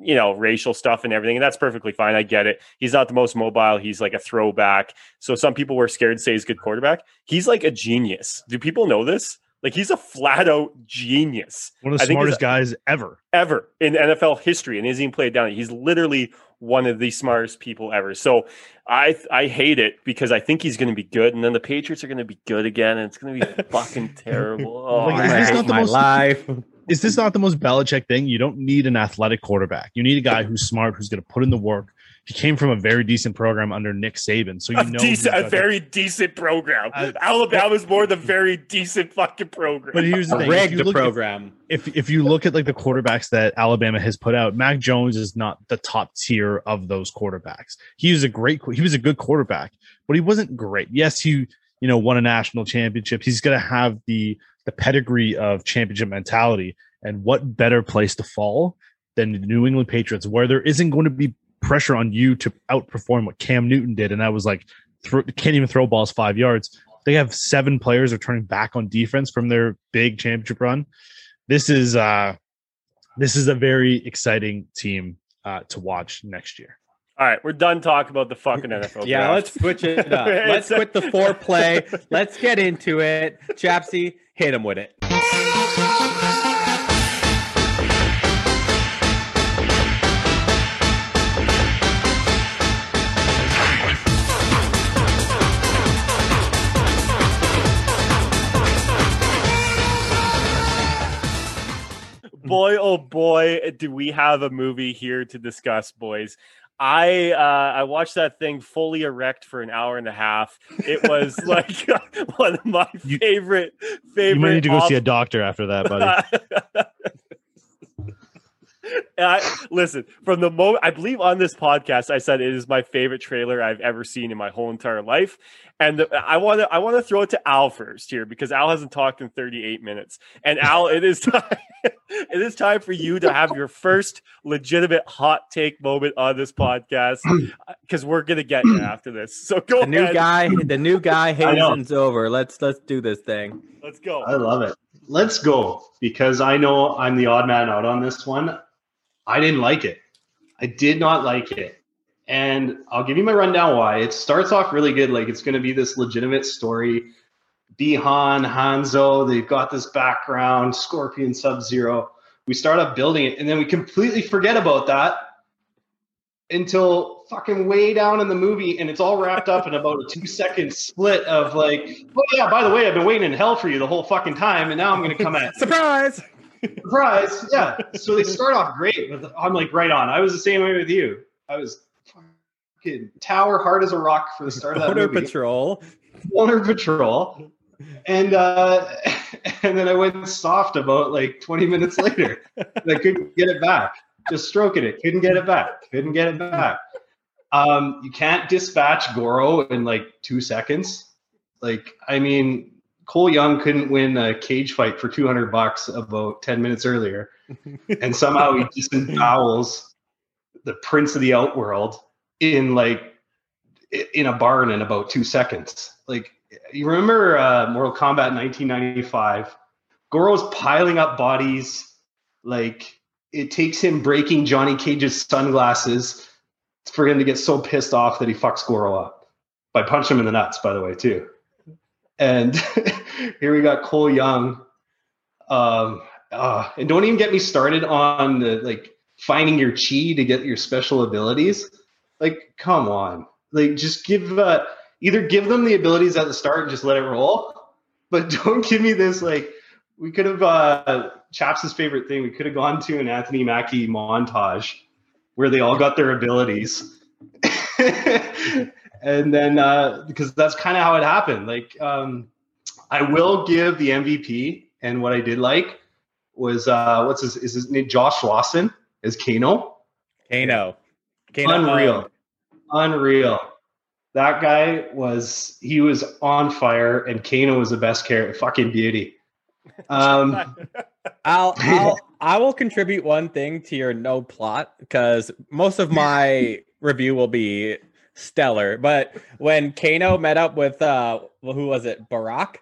you know racial stuff and everything and that's perfectly fine i get it. He's not the most mobile he's like a throwback. So some people were scared to say he's a good quarterback. He's like a genius. Do people know this like he's a flat out genius. One of the smartest guys ever. Ever in NFL history. And he even played down. He's literally one of the smartest people ever. So I I hate it because I think he's going to be good, and then the Patriots are going to be good again, and it's going to be fucking terrible. Oh, like, I hate my most, life. Is this not the most Belichick thing? You don't need an athletic quarterback. You need a guy who's smart, who's going to put in the work, he came from a very decent program under Nick Saban, so you a know decent, a very decent program. Uh, Alabama's more the very decent fucking program. But here's the thing: rigged the program. If, if if you look at like the quarterbacks that Alabama has put out, Mac Jones is not the top tier of those quarterbacks. He was a great, he was a good quarterback, but he wasn't great. Yes, he you know won a national championship. He's going to have the the pedigree of championship mentality, and what better place to fall than the New England Patriots, where there isn't going to be pressure on you to outperform what Cam Newton did, and I was like th- can't even throw balls five yards. They have seven players are turning back on defense from their big championship run. This is uh this is a very exciting team uh, to watch next year. All right, we're done talking about the fucking NFL. yeah, draft. let's switch it up. let's quit the foreplay. Let's get into it. Chapsy, hit him with it. Boy, oh boy, do we have a movie here to discuss, boys. I uh, I watched that thing fully erect for an hour and a half. It was like one of my favorite favorite. You might need to go off- see a doctor after that, buddy. I, listen, from the moment I believe on this podcast, I said it is my favorite trailer I've ever seen in my whole entire life. And the, I want to I want to throw it to Al first here because Al hasn't talked in 38 minutes. And Al, it is time it is time for you to have your first legitimate hot take moment on this podcast because we're gonna get you after this. So go the ahead. new guy, the new guy Hazen's over. Let's let's do this thing. Let's go. I love it. Let's go because I know I'm the odd man out on this one. I didn't like it. I did not like it. And I'll give you my rundown why. It starts off really good. Like it's going to be this legitimate story. Bi-Han, Hanzo, they've got this background, Scorpion Sub Zero. We start up building it, and then we completely forget about that until fucking way down in the movie, and it's all wrapped up in about a two second split of like, oh yeah, by the way, I've been waiting in hell for you the whole fucking time, and now I'm going to come at surprise, surprise, yeah. So they start off great. With, I'm like right on. I was the same way with you. I was fucking tower hard as a rock for the start of that Boner movie. Patrol. Boner Patrol. And uh and then I went soft about like 20 minutes later. I couldn't get it back. Just stroking it. Couldn't get it back. Couldn't get it back. Um, you can't dispatch Goro in like two seconds. Like, I mean, Cole Young couldn't win a cage fight for 200 bucks about 10 minutes earlier. and somehow he disembowels the prince of the outworld in like in a barn in about two seconds. Like you remember uh, Mortal Kombat 1995? Goro's piling up bodies. Like it takes him breaking Johnny Cage's sunglasses for him to get so pissed off that he fucks Goro up. I punched him in the nuts, by the way, too. And here we got Cole Young. Um, uh, and don't even get me started on the like finding your chi to get your special abilities. Like, come on. Like, just give uh, either give them the abilities at the start and just let it roll, but don't give me this like we could have uh Chaps' favorite thing. We could have gone to an Anthony Mackie montage where they all got their abilities. and then uh because that's kind of how it happened. Like um I will give the MVP and what I did like was uh what's his is his name Josh Lawson as Kano. Kano. Kano. Unreal. Unreal. That guy was he was on fire and Kano was the best character. Fucking beauty. Um I'll, I'll I will contribute one thing to your no plot because most of my review will be stellar. But when Kano met up with uh who was it, Barack?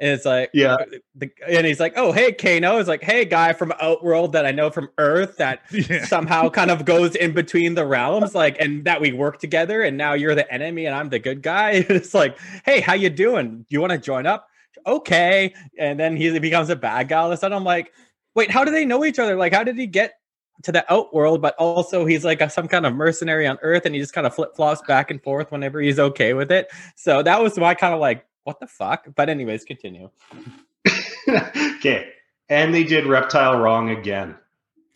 And it's like, Yeah. Uh, the, and he's like, "Oh, hey, Kano." It's like, "Hey, guy from Outworld that I know from Earth that Yeah. somehow kind of goes in between the realms, like, and that we work together. And now you're the enemy, and I'm the good guy." It's like, "Hey, how you doing? Do you want to join up?" Okay, and then he becomes a bad guy. All of a sudden, I'm like, "Wait, how do they know each other? Like, how did he get?" To the outworld, but also he's like a, some kind of mercenary on Earth, and he just kind of flip flops back and forth whenever he's okay with it. So that was my kind of like, what the fuck? But anyways, continue. okay. And they did Reptile wrong again.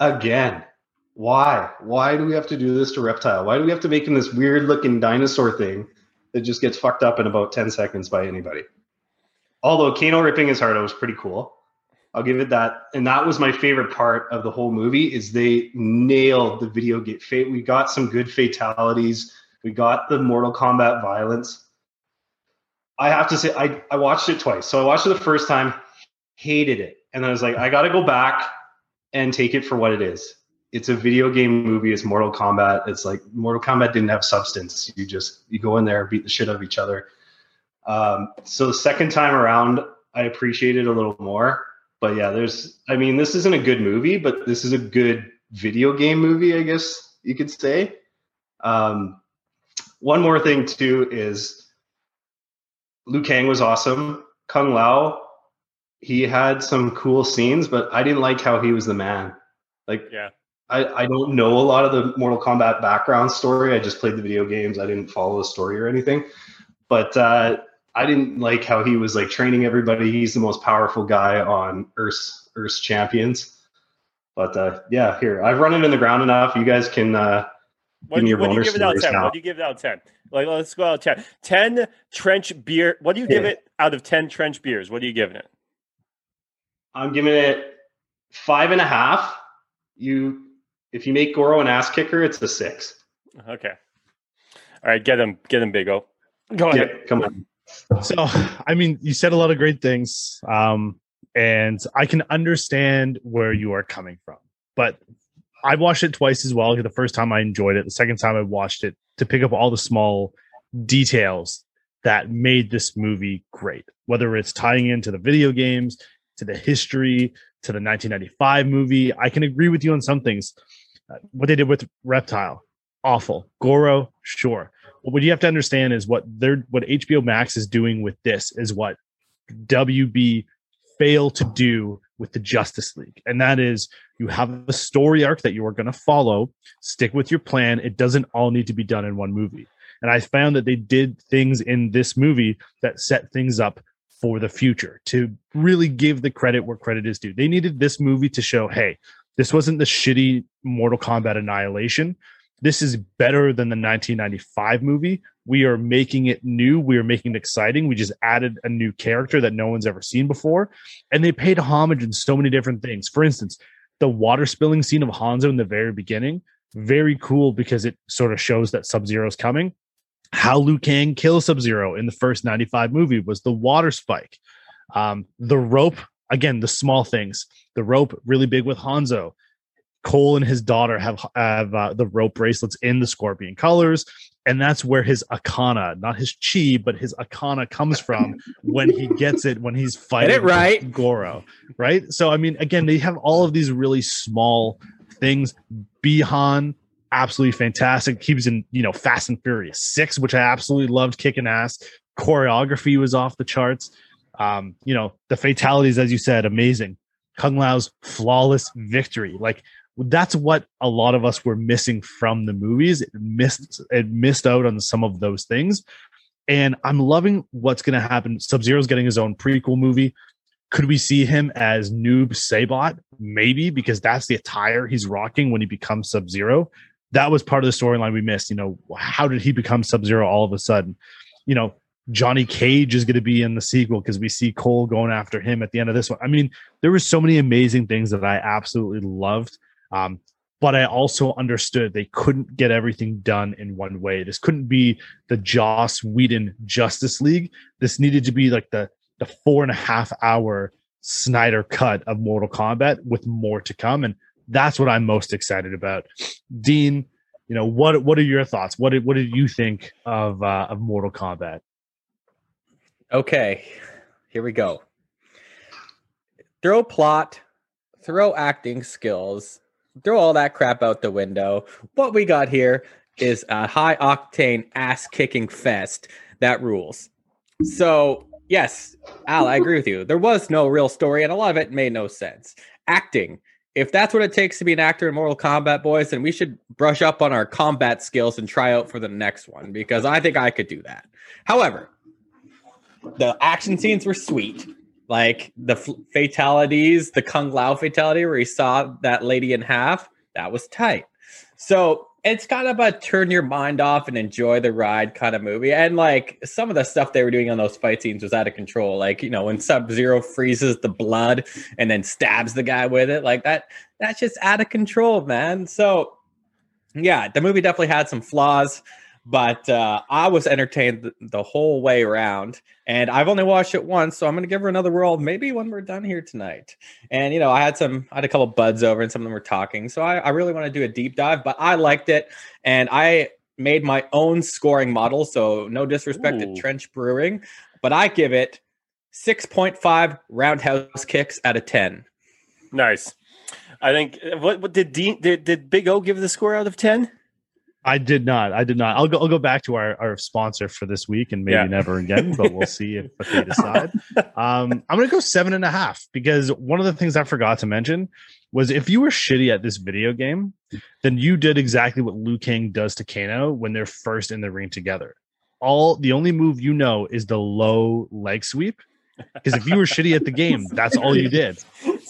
Again. Why? Why do we have to do this to Reptile? Why do we have to make him this weird looking dinosaur thing that just gets fucked up in about 10 seconds by anybody? Although Kano ripping his heart out was pretty cool. I'll give it that. And that was my favorite part of the whole movie is they nailed the video game. We got some good fatalities. We got the Mortal Kombat violence. I have to say, I, I watched it twice. So I watched it the first time, hated it. And then I was like, I got to go back and take it for what it is. It's a video game movie. It's Mortal Kombat. It's like Mortal Kombat didn't have substance. You just you go in there, beat the shit out of each other. Um, so the second time around, I appreciate it a little more. But yeah, there's. I mean, this isn't a good movie, but this is a good video game movie, I guess you could say. Um, one more thing too is Liu Kang was awesome. Kung Lao, he had some cool scenes, but I didn't like how he was the man. Like, Yeah. I, I don't know a lot of the Mortal Kombat background story. I just played the video games. I didn't follow the story or anything. But uh, I didn't like how he was like training everybody. He's the most powerful guy on Earth's Earth's champions. But uh, yeah, here I've run it in the ground enough. You guys can uh, What, Give me do you- your what do you give it out 10? now. What do you give it out 10? Like, let's go out of 10. 10 trench beer. What do you give it out of 10 trench beers? What are you giving it? I'm giving it five and a half. You, if you make Goro an ass kicker, it's a six. Okay. All right. Get him. Get him, Big O. Go ahead. Yeah, come on. So, I mean, you said a lot of great things, um, and I can understand where you are coming from. But I watched it twice as well. The first time I enjoyed it. The second time I watched it to pick up all the small details that made this movie great. Whether it's tying into the video games, to the history, to the 1995 movie, I can agree with you on some things. Uh, what they did with Reptile, awful. Goro, sure. But what you have to understand is what they're what HBO Max is doing with this is what WB failed to do with the Justice League. And that is you have a story arc that you are going to follow, stick with your plan. It doesn't all need to be done in one movie. And I found that they did things in this movie that set things up for the future to really give the credit where credit is due. They needed this movie to show, hey, this wasn't the shitty Mortal Kombat Annihilation. This is better than the 1995 movie. We are making it new. We are making it exciting. We just added a new character that no one's ever seen before. And they paid homage in so many different things. For instance, the water spilling scene of Hanzo in the very beginning, very cool because it sort of shows that Sub Zero is coming. How Liu Kang kills Sub Zero in the first 95 movie was the water spike. Um, the rope, again, the small things. The rope, really big with Hanzo. Cole and his daughter have have uh, the rope bracelets in the scorpion colors, and that's where his Arcana, not his chi, but his Arcana comes from when he gets it when he's fighting it right. Goro, right? So I mean, again, they have all of these really small things. Bihan, absolutely fantastic. He was in, you know, Fast and Furious 6, which I absolutely loved kicking ass. Choreography was off the charts. Um, you know, the fatalities, as you said, amazing. Kung Lao's flawless victory. Like that's what a lot of us were missing from the movies. It missed it missed out on some of those things. And I'm loving what's going to happen. Sub Zero's getting his own prequel movie. Could we see him as Noob Saibot? Maybe because that's the attire he's rocking when he becomes Sub Zero. That was part of the storyline we missed. You know, how did he become Sub Zero all of a sudden? You know, Johnny Cage is going to be in the sequel because we see Cole going after him at the end of this one. I mean, there were so many amazing things that I absolutely loved. Um, but I also understood they couldn't get everything done in one way. This couldn't be the Joss Whedon Justice League. This needed to be like the the four and a half hour Snyder cut of Mortal Kombat with more to come, and that's what I'm most excited about. Dean, you know what? What are your thoughts? What did what did you think of uh, of Mortal Kombat? Okay, here we go. Throw plot, throw acting skills, throw all that crap out the window. What we got here is a high octane ass kicking fest that rules. So, yes, Al, I agree with you. There was no real story, and a lot of it made no sense. Acting. If that's what it takes to be an actor in Mortal Kombat, boys, then we should brush up on our combat skills and try out for the next one because I think I could do that. However, the action scenes were sweet. Like the f- fatalities, the Kung Lao fatality where he saw that lady in half, that was tight. So it's kind of a turn your mind off and enjoy the ride kind of movie. And like some of the stuff they were doing on those fight scenes was out of control. Like, you know, when Sub Zero freezes the blood and then stabs the guy with it, like that, that's just out of control, man. So yeah, the movie definitely had some flaws but uh, I was entertained the, whole way around. And I've only watched it once, so I'm going to give her another whirl. Maybe when we're done here tonight. And you know, I had some, I had a couple buds over, and some of them were talking. So I, I really want to do a deep dive, but I liked it, and I made my own scoring model. So no disrespect Ooh. to Trench Brewing, but I give it 6.5 roundhouse kicks out of 10. Nice. I think what, what did Dean did, did Big O give the score out of 10? I did not. I did not. I'll go. I'll go back to our, our sponsor for this week and maybe yeah. never again, but we'll see if, if they decide. Um, I'm going to go seven and a half because one of the things I forgot to mention was if you were shitty at this video game, then you did exactly what Liu Kang does to Kano when they're first in the ring together. All the only move you know is the low leg sweep because if you were shitty at the game, that's all you did,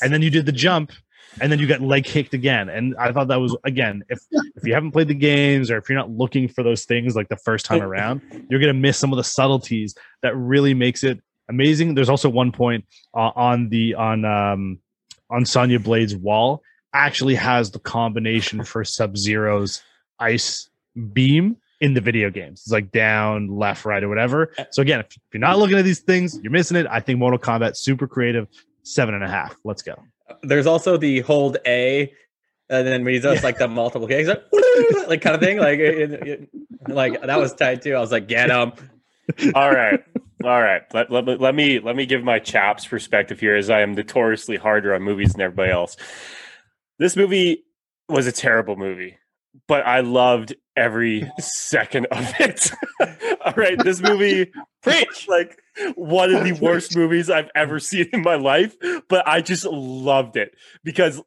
and then you did the jump and then you get leg kicked again. And I thought that was again, if if you haven't played the games or if you're not looking for those things like the first time around, you're gonna miss some of the subtleties that really makes it amazing. There's also one point uh, on the on um on Sonya Blade's wall actually has the combination for Sub Zero's ice beam in the video games. It's like down, left, right, or whatever. So again, if you're not looking at these things, you're missing it. I think Mortal Kombat super creative. Seven and a half. Let's go. There's also the hold A, and then when he does yeah. like the multiple kicks, like, like kind of thing. Like, it, it, like that was tight too. I was like, get him. All right. All right. Let, let, let me let me give my chaps perspective here as I am notoriously harder on movies than everybody else. This movie was a terrible movie, but I loved every second of it. All right, this movie preach like one of the worst movies I've ever seen in my life, but I just loved it because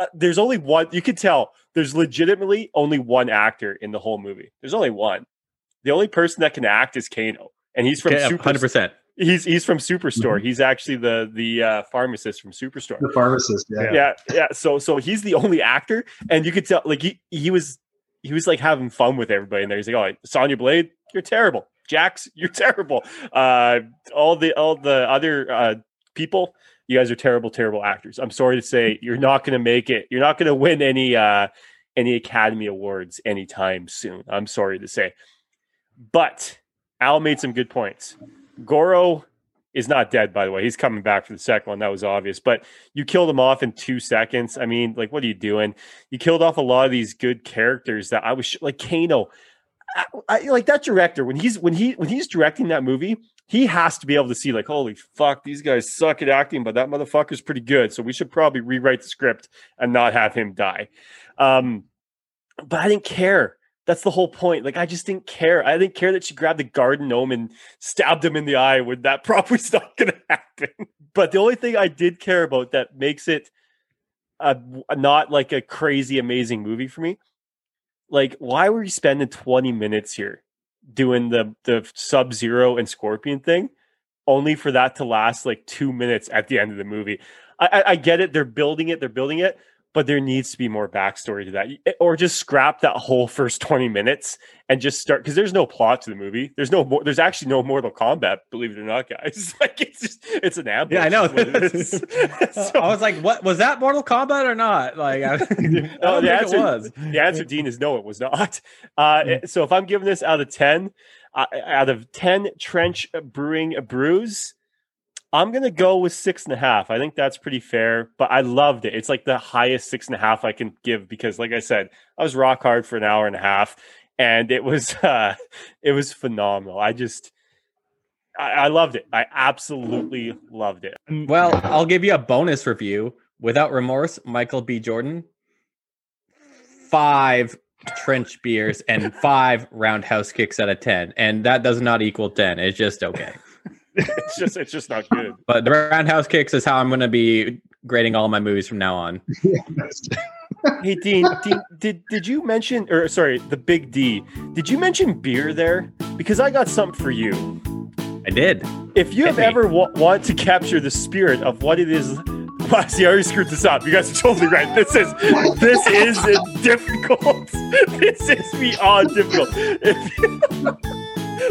uh, there's only one you can tell there's legitimately only one actor in the whole movie. There's only one. The only person that can act is Kano, and he's from Super 100%. He's he's from Superstore. Mm-hmm. He's actually the the uh, pharmacist from Superstore. The pharmacist, yeah. yeah, yeah. So so he's the only actor, and you could tell like he he was he was like having fun with everybody in there. He's like, "Oh, Sonya Blade, you're terrible. Jax, you're terrible. Uh, all the all the other uh, people, you guys are terrible, terrible actors. I'm sorry to say, you're not going to make it. You're not going to win any uh, any Academy Awards anytime soon. I'm sorry to say, but Al made some good points. Goro is not dead, by the way. He's coming back for the second one. That was obvious. But you killed him off in two seconds. I mean, like, what are you doing? You killed off a lot of these good characters that I was sh- like Kano. I, I, like that director when he's when he when he's directing that movie, he has to be able to see like, holy fuck, these guys suck at acting, but that motherfucker's pretty good. So we should probably rewrite the script and not have him die. Um, but I didn't care. That's the whole point. Like I just didn't care. I didn't care that she grabbed the garden gnome and stabbed him in the eye when that probably was not going to happen. But the only thing I did care about that makes it a, not like a crazy amazing movie for me. Like, why were you spending 20 minutes here doing the the Sub Zero and Scorpion thing, only for that to last like two minutes at the end of the movie? I, I, I get it. They're building it. They're building it but there needs to be more backstory to that or just scrap that whole first 20 minutes and just start because there's no plot to the movie there's no more there's actually no mortal kombat believe it or not guys like it's just it's an ambush Yeah, I know. so, I was like, "What was that Mortal Kombat or not?" Like, I, no, the think answer, it was. the answer dean is no it was not uh, Mm. so if i'm giving this out of 10 uh, out of 10 trench brewing brews I'm gonna go with six and a half. I think that's pretty fair, but I loved it. It's like the highest six and a half I can give because, like I said, I was rock hard for an hour and a half, and it was uh, it was phenomenal. I just I, I loved it. I absolutely loved it. Well, I'll give you a bonus review. Without remorse, Michael B. Jordan. Five trench beers and five roundhouse kicks out of ten, and that does not equal ten. It's just okay. It's just it's just not good. But the roundhouse kicks is how I'm going to be grading all my movies from now on. Hey Dean, Dean, did did you mention or sorry, the big D? Did you mention beer there? Because I got something for you. I did. If you have me. ever wa- want to capture the spirit of what it is, wow, see, I already screwed this up. You guys are totally right. This is this is difficult. this is beyond difficult. If you-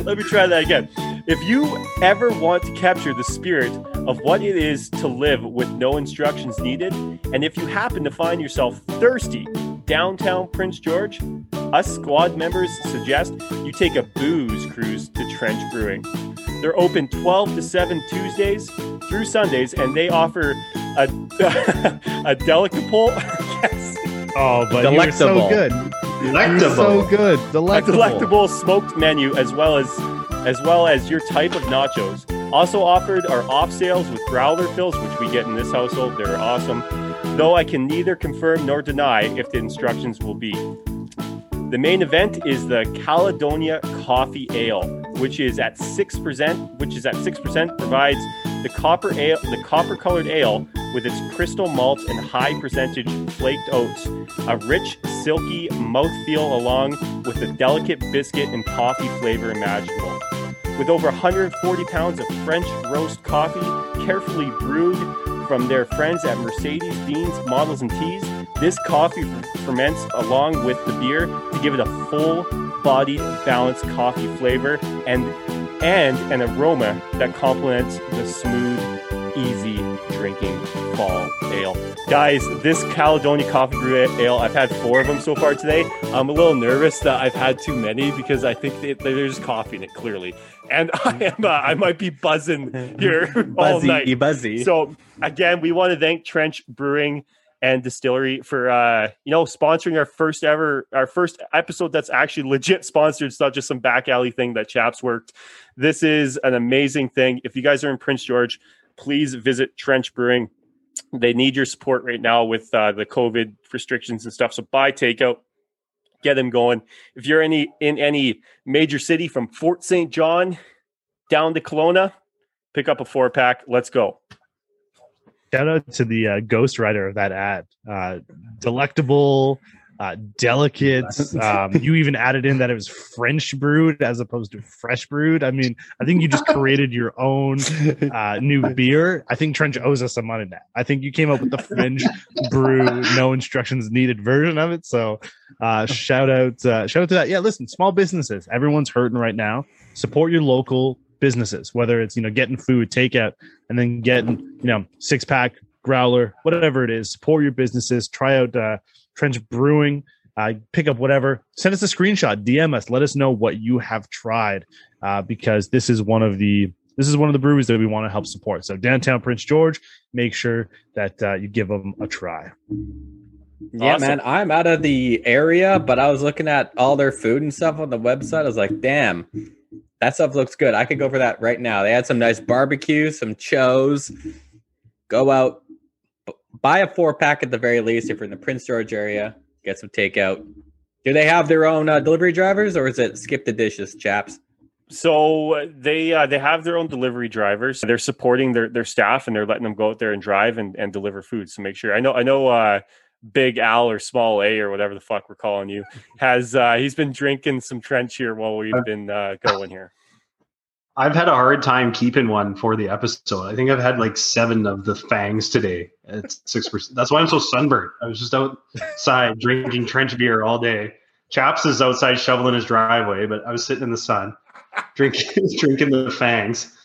let me try that again. If you ever want to capture the spirit of what it is to live with no instructions needed, and if you happen to find yourself thirsty downtown Prince George, us squad members suggest you take a booze cruise to Trench Brewing. They're open 12 to 7 Tuesdays through Sundays, and they offer a a delicable yes, Oh, but you were so Delectable. good. You were Delectable. so good. Delectable. a Delectable. delectable smoked menu as well as as well as your type of nachos. Also offered are off sales with growler fills, which we get in this household. They're awesome. Though I can neither confirm nor deny if the instructions will be. The main event is the Caledonia Coffee Ale, which is at six percent. Which is at six percent. Provides the copper ale, the copper-colored ale with its crystal malt and high percentage flaked oats, a rich, silky mouthfeel along with the delicate biscuit and coffee flavor imaginable. With over 140 pounds of French roast coffee, carefully brewed from their friends at Mercedes Beans Models and Teas, this coffee ferments along with the beer to give it a full-bodied, balanced coffee flavor and and an aroma that complements the smooth, easy drinking fall ale. Guys, this Caledonia Coffee Brew Ale, I've had four of them so far today. I'm a little nervous that I've had too many because I think that there's coffee in it clearly, and I am uh, I might be buzzing here all Buzzy, night. buzzy. So again, we want to thank Trench Brewing and Distillery for uh, you know sponsoring our first ever our first episode that's actually legit sponsored. It's not just some back alley thing that Chaps worked. This is an amazing thing. If you guys are in Prince George, please visit Trench Brewing. They need your support right now with uh, the COVID restrictions and stuff. So buy takeout, get them going. If you're any in any major city from Fort St. John down to Kelowna, pick up a four pack. Let's go. Shout out to the uh, ghostwriter of that ad. Uh, delectable, uh, delicate. Um, you even added in that it was French brewed as opposed to fresh brewed. I mean, I think you just created your own uh, new beer. I think Trench owes us some money now. I think you came up with the French brew, no instructions needed version of it. So, uh, shout out, uh, shout out to that. Yeah, listen, small businesses. Everyone's hurting right now. Support your local businesses, whether it's you know getting food, takeout, and then getting you know six pack growler, whatever it is. Support your businesses. Try out uh, Trench Brewing. Uh, pick up whatever. Send us a screenshot. DM us. Let us know what you have tried, uh, because this is one of the this is one of the breweries that we want to help support. So downtown Prince George, make sure that uh, you give them a try. Yeah, Awesome. man, I'm out of the area, but I was looking at all their food and stuff on the website. I was like, damn, that stuff looks good. I could go for that right now. They had some nice barbecue, some chos. Go out, b- buy a four pack at the very least if you're in the Prince George area. Get some takeout. Do they have their own uh, delivery drivers, or is it skip the dishes, chaps? So uh, they uh, they have their own delivery drivers. They're supporting their their staff and they're letting them go out there and drive and, and deliver food. So make sure. I know I know uh, Big Al or Small A or whatever the fuck we're calling you has uh, he's been drinking some trench here while we've been uh, going here. I've had a hard time keeping one for the episode. I think I've had like seven of the fangs today at six percent. That's why I'm so sunburned. I was just outside drinking trench beer all day. Chaps is outside shoveling his driveway, but I was sitting in the sun drinking drinking the fangs.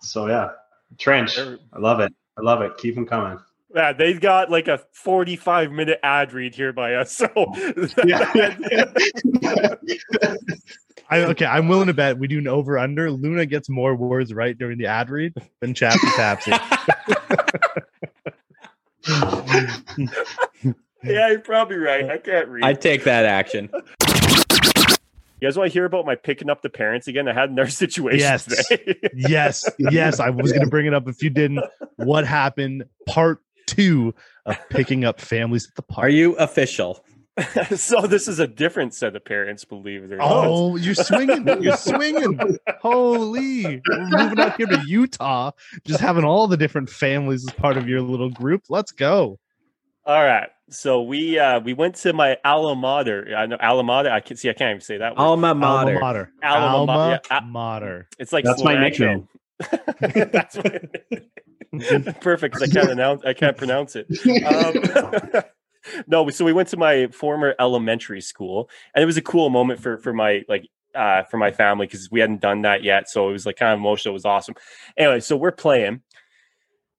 so yeah, trench. I love it. I love it. Keep them coming. Yeah, they've got like a 45 minute ad read here by us. So. I, okay, I'm willing to bet we do an over under. Luna gets more words right during the ad read than Chappy Tapsy. yeah, you're probably right. I can't read. I take that action. You guys want to hear about my picking up the parents again? I had in their situation yes. today. yes, yes. I was going to bring it up if you didn't. What happened? Part two of picking up families at the park. Are you official? so this is a different set of parents, believe it or not. Oh, you're swinging! You're swinging! Holy! We're moving out here to Utah, just having all the different families as part of your little group. Let's go! All right. So we uh we went to my alma mater. I know alma mater. I can see. I can't even say that. Word. Alma mater. Alma mater. Alma, alma yeah. mater. It's like that's my nickname. that's what, perfect. Because I can't announce. I can't pronounce it. Um, no, so we went to my former elementary school, and it was a cool moment for for my like uh for my family because we hadn't done that yet. So it was like kind of emotional. It was awesome. Anyway, so we're playing,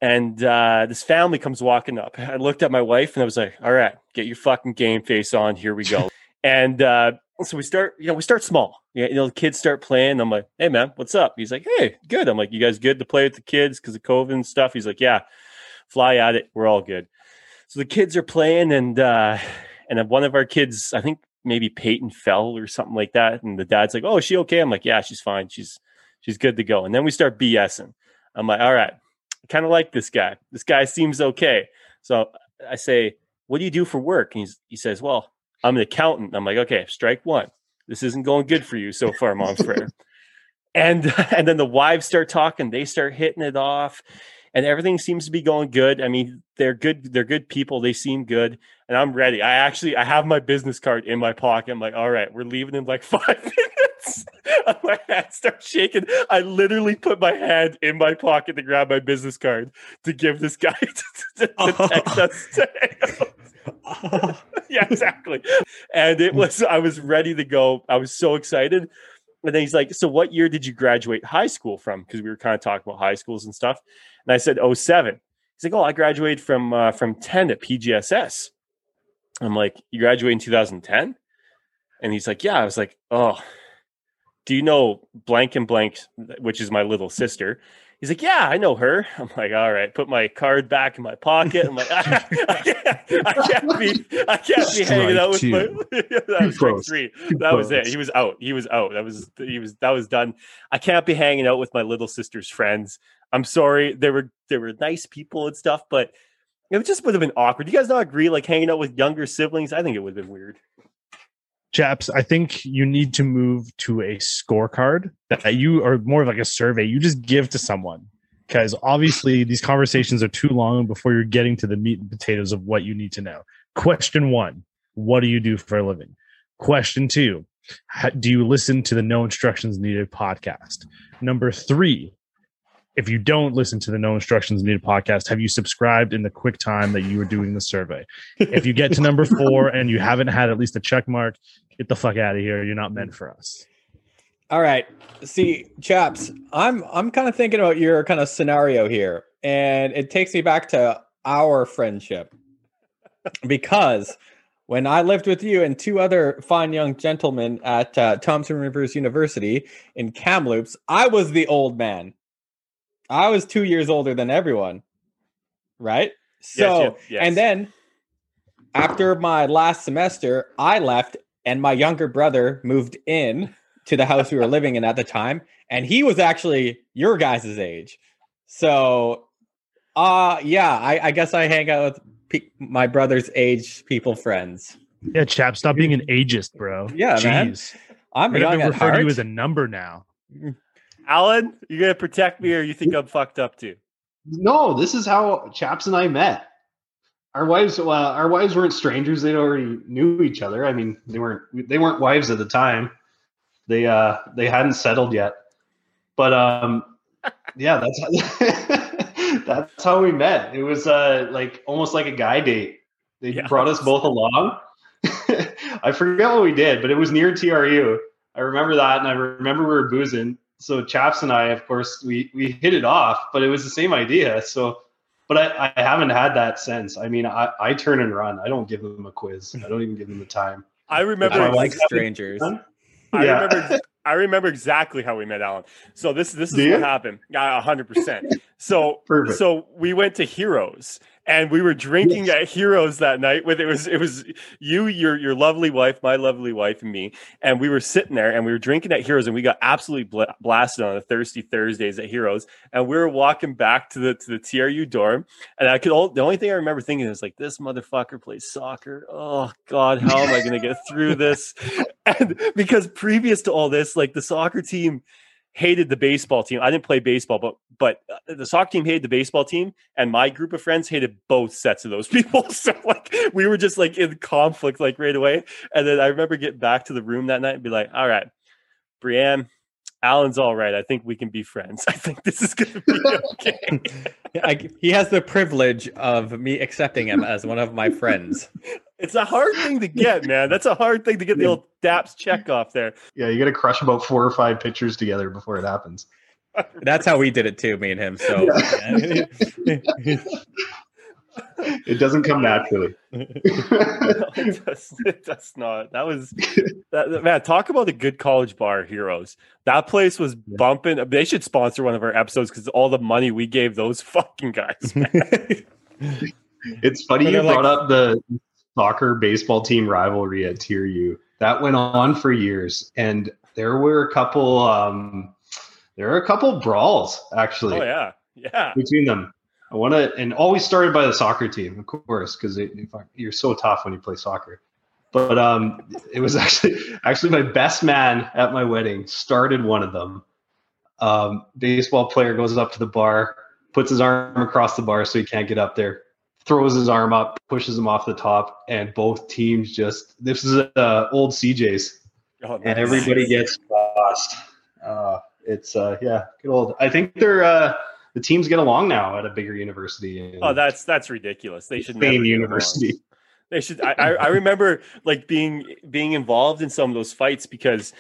and uh this family comes walking up. I looked at my wife and I was like, "All right, get your fucking game face on. Here we go." and uh so we start, you know, we start small. You know, the kids start playing. I'm like, "Hey, man, what's up?" He's like, "Hey, good." I'm like, "You guys good to play with the kids because of COVID and stuff?" He's like, "Yeah, fly at it. We're all good." So the kids are playing, and uh, and one of our kids, I think maybe Peyton fell or something like that, and the dad's like, "Oh, is she okay?" I'm like, "Yeah, she's fine. She's she's good to go." And then we start BSing. I'm like, "All right, I kind of like this guy. This guy seems okay." So I say, "What do you do for work?" And he's, he says, "Well, I'm an accountant." I'm like, "Okay, strike one. This isn't going good for you so far, Mom's prayer." and and then the wives start talking. They start hitting it off and everything seems to be going good. I mean, they're good. They're good people. They seem good, and I'm ready. I actually I have my business card in my pocket. I'm like, all right, we're leaving in like five minutes. my hand starts shaking. I literally put my hand in my pocket to grab my business card to give this guy to, to, to text us. yeah, exactly. And it was I was ready to go. I was so excited. And then he's like, So what year did you graduate high school from? Because we were kind of talking about high schools and stuff. And I said, 07. He's like, Oh, I graduated from uh, from 10 at PGSS. I'm like, You graduated in 2010? And he's like, Yeah. I was like, Oh, do you know blank and blank, which is my little sister? He's like, yeah, I know her. I'm like, all right, put my card back in my pocket. I'm like, I, I, can't, I can't, be, I can't be hanging out with my. that was strike three. That was it. He was out. He was out. That was he was that was done. I can't be hanging out with my little sister's friends. I'm sorry. there were there were nice people and stuff, but it just would have been awkward. You guys not agree? Like hanging out with younger siblings, I think it would have been weird chaps i think you need to move to a scorecard that you are more of like a survey you just give to someone because obviously these conversations are too long before you're getting to the meat and potatoes of what you need to know question one what do you do for a living question two do you listen to the no instructions needed podcast number three if you don't listen to the no instructions needed podcast have you subscribed in the quick time that you were doing the survey? If you get to number four and you haven't had at least a check mark get the fuck out of here. You're not meant for us. All right. See chaps i'm i'm kind of thinking about your kind of scenario here and it takes me back to our friendship. Because when I lived with you and two other fine young gentlemen at uh, Thompson Rivers University in Kamloops, I was the old man. I was two years older than everyone, right? So, yes, yes, yes. and then after my last semester, I left, and my younger brother moved in to the house we were living in at the time, and he was actually your guys' age. So, uh yeah, I, I guess I hang out with pe- my brother's age people friends. Yeah, chap, stop being an ageist, bro. Yeah, man. Jeez. I'm I'm gonna young refer to you as a number now. Allan, you gonna protect me, or you think I'm fucked up too? No, this is how Chaps and I met. Our wives, well, our wives weren't strangers; they already knew each other. I mean, they weren't they weren't wives at the time. They uh they hadn't settled yet. But um, yeah, that's how, that's how we met. It was uh like almost like a guy date. They Yeah. brought us both along. I forget what we did, but it was near TRU. I remember that, and I remember we were boozing. So Chaps and I, of course, we we hit it off, but it was the same idea. So, but I, I haven't had that since. I mean, I, I turn and run. I don't give them a quiz. I don't even give them the time. I I remember. don't like strangers. I Yeah. remember. I remember exactly how we met Allan. So this this is Do what you? happened. Yeah, hundred percent. So Perfect. so we went to Heroes and we were drinking at Heroes that night. With it was it was you, your your lovely wife, my lovely wife, and me. And we were sitting there and we were drinking at Heroes and we got absolutely bla- blasted on a thirsty Thursdays at Heroes. And we were walking back to the to the TRU dorm. And I could all the only thing I remember thinking is like this motherfucker plays soccer. Oh God, how am I gonna get through this? And because previous to all this, like the soccer team hated the baseball team. I didn't play baseball, but but uh, the soccer team hated the baseball team, and my group of friends hated both sets of those people. So like we were just like in conflict like right away. And then I remember getting back to the room that night and be like, "All right, Brienne, Allan's all right. I think we can be friends. I think this is gonna be okay." I, he has the privilege of me accepting him as one of my friends. It's a hard thing to get, man. That's a hard thing to get the old DAPS check off there. Yeah, you got to crush about four or five pictures together before it happens. That's how we did it too, me and him. So It doesn't come naturally. No, it, does, it does not. That was that, that- man. Talk about the good college bar heroes. That place was bumping. They should sponsor one of our episodes because all the money we gave those fucking guys. man. It's funny you they're like- brought up the soccer baseball team rivalry at TRU. That went on for years, and there were a couple. Um, there are a couple brawls actually oh yeah, yeah. between them. I want to, and always started by the soccer team, of course, because you're so tough when you play soccer. But um, it was actually actually my best man at my wedding started one of them. Um, baseball player goes up to the bar, puts his arm across the bar so he can't get up there, throws his arm up, pushes him off the top, and both teams just this is uh, old CJ's, Oh, and everybody gets lost. Uh, it's uh, yeah, good old. I think they're uh, the teams get along now at a bigger university. Oh, that's that's ridiculous. They should get. University. They should. I, I, remember like being being involved in some of those fights because.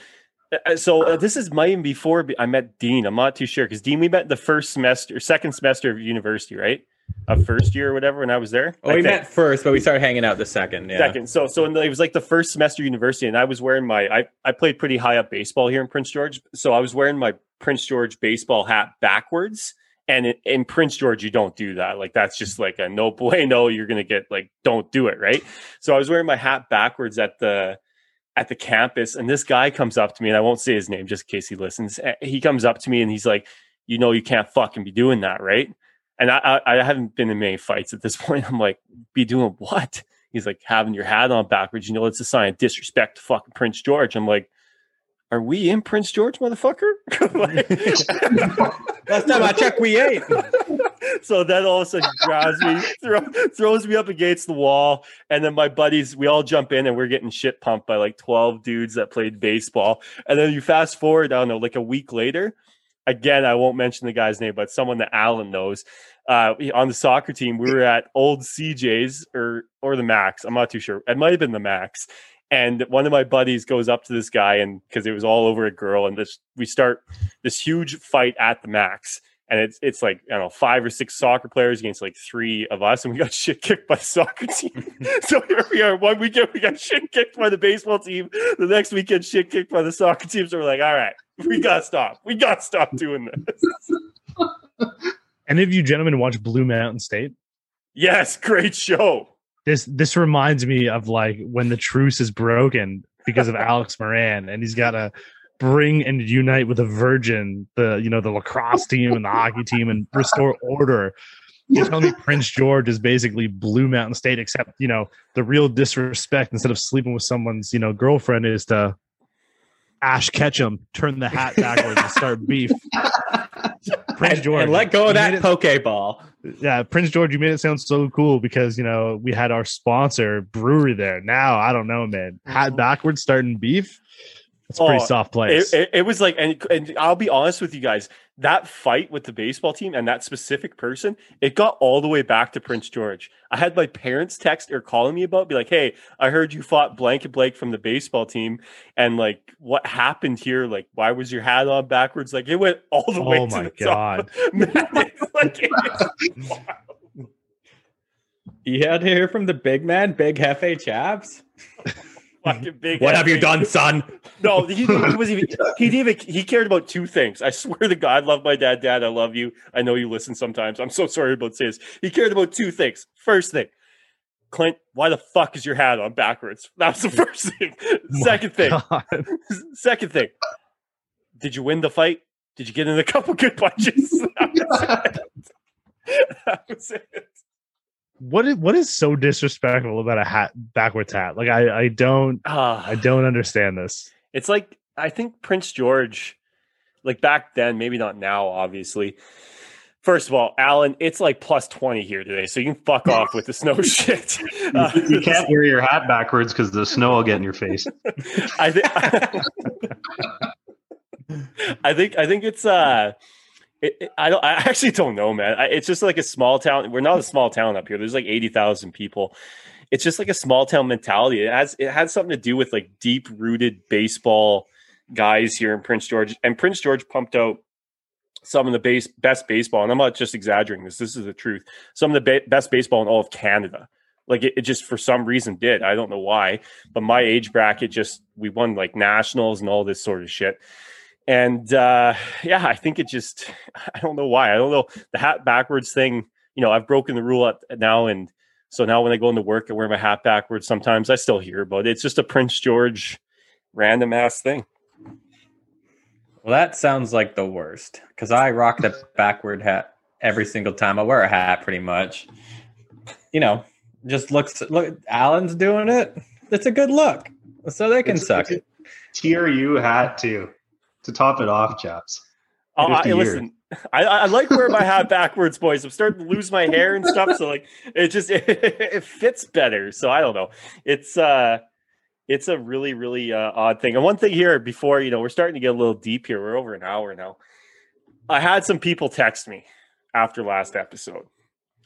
uh, So uh, this is even before I met Dean. I'm not too sure because Dean we met the first semester, second semester of university, right? Of first year or whatever when I was there. Oh, I we think. met first, but we started hanging out the second. Yeah. second. So so in the, it was like the first semester university, and I was wearing my I I played pretty high up baseball here in Prince George, so I was wearing my Prince George baseball hat backwards. And in, in Prince George, you don't do that. Like that's just like a no bueno. You're gonna get like don't do it, right? So I was wearing my hat backwards at the at the campus, and this guy comes up to me, and I won't say his name just in case he listens. Eh, He comes up to me and he's like, "You know, you can't fucking be doing that, right?" And I, I, I haven't been in many fights at this point. I'm like, "Be doing what?" He's like, "Having your hat on backwards. You know, it's a sign of disrespect to fucking Prince George." I'm like, "Are we in Prince George, motherfucker?" Like- Last time I checked, we ain't. so then all of a sudden grabs me, throw, throws me up against the wall, and then my buddies, we all jump in and we're getting shit pumped by like 12 dudes that played baseball. And then you fast forward, I don't know, like a week later, again, I won't mention the guy's name, but someone that Allan knows. Uh, on the soccer team, we were at old CJ's or or the Max. I'm not too sure. It might have been the Max. And one of my buddies goes up to this guy, and because it was all over a girl, and this we start this huge fight at the Max and it's it's like I don't know five or six soccer players against like three of us, and we got shit kicked by the soccer team. so here we are. One weekend we got shit kicked by the baseball team. The next weekend shit kicked by the soccer team. So we're like, all right, we gotta stop. We gotta stop doing this. Any of you gentlemen watch Blue Mountain State? Yes, great show. This this reminds me of like when the truce is broken because of Alex Moran, and he's got to bring and unite with a virgin, the you know the lacrosse team and the hockey team, and restore order. You're telling me Prince George is basically Blue Mountain State, except you know the real disrespect instead of sleeping with someone's you know girlfriend is to Ash Ketchum turn the hat backwards and start beef. Prince and, George, and let go of that made it- Pokeball. yeah, Prince George, you made it sound so cool because you know we had our sponsor brewery there. Now I don't know, man. Hat oh. backwards starting beef. It's a pretty Oh, soft place. It, it, it was like, and, and I'll be honest with you guys, that fight with the baseball team and that specific person, it got all the way back to Prince George. I had my parents text or calling me about, be like, "Hey, I heard you fought Blank and Blake from the baseball team, and like, what happened here? Like, why was your hat on backwards? Like, it went all the way oh to my the top. god! Man, it's like. You had to hear from the big man, Big Hefe Chaps. fucking big. What have you done, son? No, he, he was even he didn't even he cared about two things. I swear to God, I love my dad. Dad, I love you. I know you listen sometimes. I'm so sorry about this. He cared about two things. First thing, Clint, why the fuck is your hat on backwards? That was the first thing. Second thing, second thing. Did you win the fight? Did you get in a couple good punches? That was it. That was it. What is what is so disrespectful about a hat backwards hat? Like I I don't Ah. I don't understand this. It's like I think Prince George, like back then, maybe not now, obviously. First of all, Alan, it's like plus twenty here today, so you can fuck off with the snow shit. Uh, you can't wear your hat backwards because the snow will get in your face. I think. I think. I think it's. uh it, it- I don't. I actually don't know, man. I, it's just like a small town. We're not a small town up here. There's like eighty thousand people. It's just like a small town mentality. It has. It has something to do with like deep rooted baseball guys here in Prince George. And Prince George pumped out some of the base best baseball. And I'm not just exaggerating this. This is the truth. Some of the ba- best baseball in all of Canada. Like it, it just for some reason did. I don't know why, but my age bracket just we won like nationals and all this sort of shit. And uh yeah, I think it just I don't know why. I don't know the hat backwards thing. You know, I've broken the rule at, now, and so now when I go into work, I wear my hat backwards. Sometimes I still hear about it. It's just a Prince George random ass thing. Well, that sounds like the worst because I rock the backward hat every single time I wear a hat, pretty much. You know, just looks. Look, Alan's doing it. It's a good look, so they can It's- suck it's it. a TRU hat too, to top it off, chaps. Oh, I, listen, I, I like wearing my hat backwards, boys. I'm starting to lose my hair and stuff, so like it just it, fits better. So I don't know. It's uh, it's a really really uh, odd thing. And one thing here before you know we're starting to get a little deep here. We're over an hour now. I had some people text me after last episode,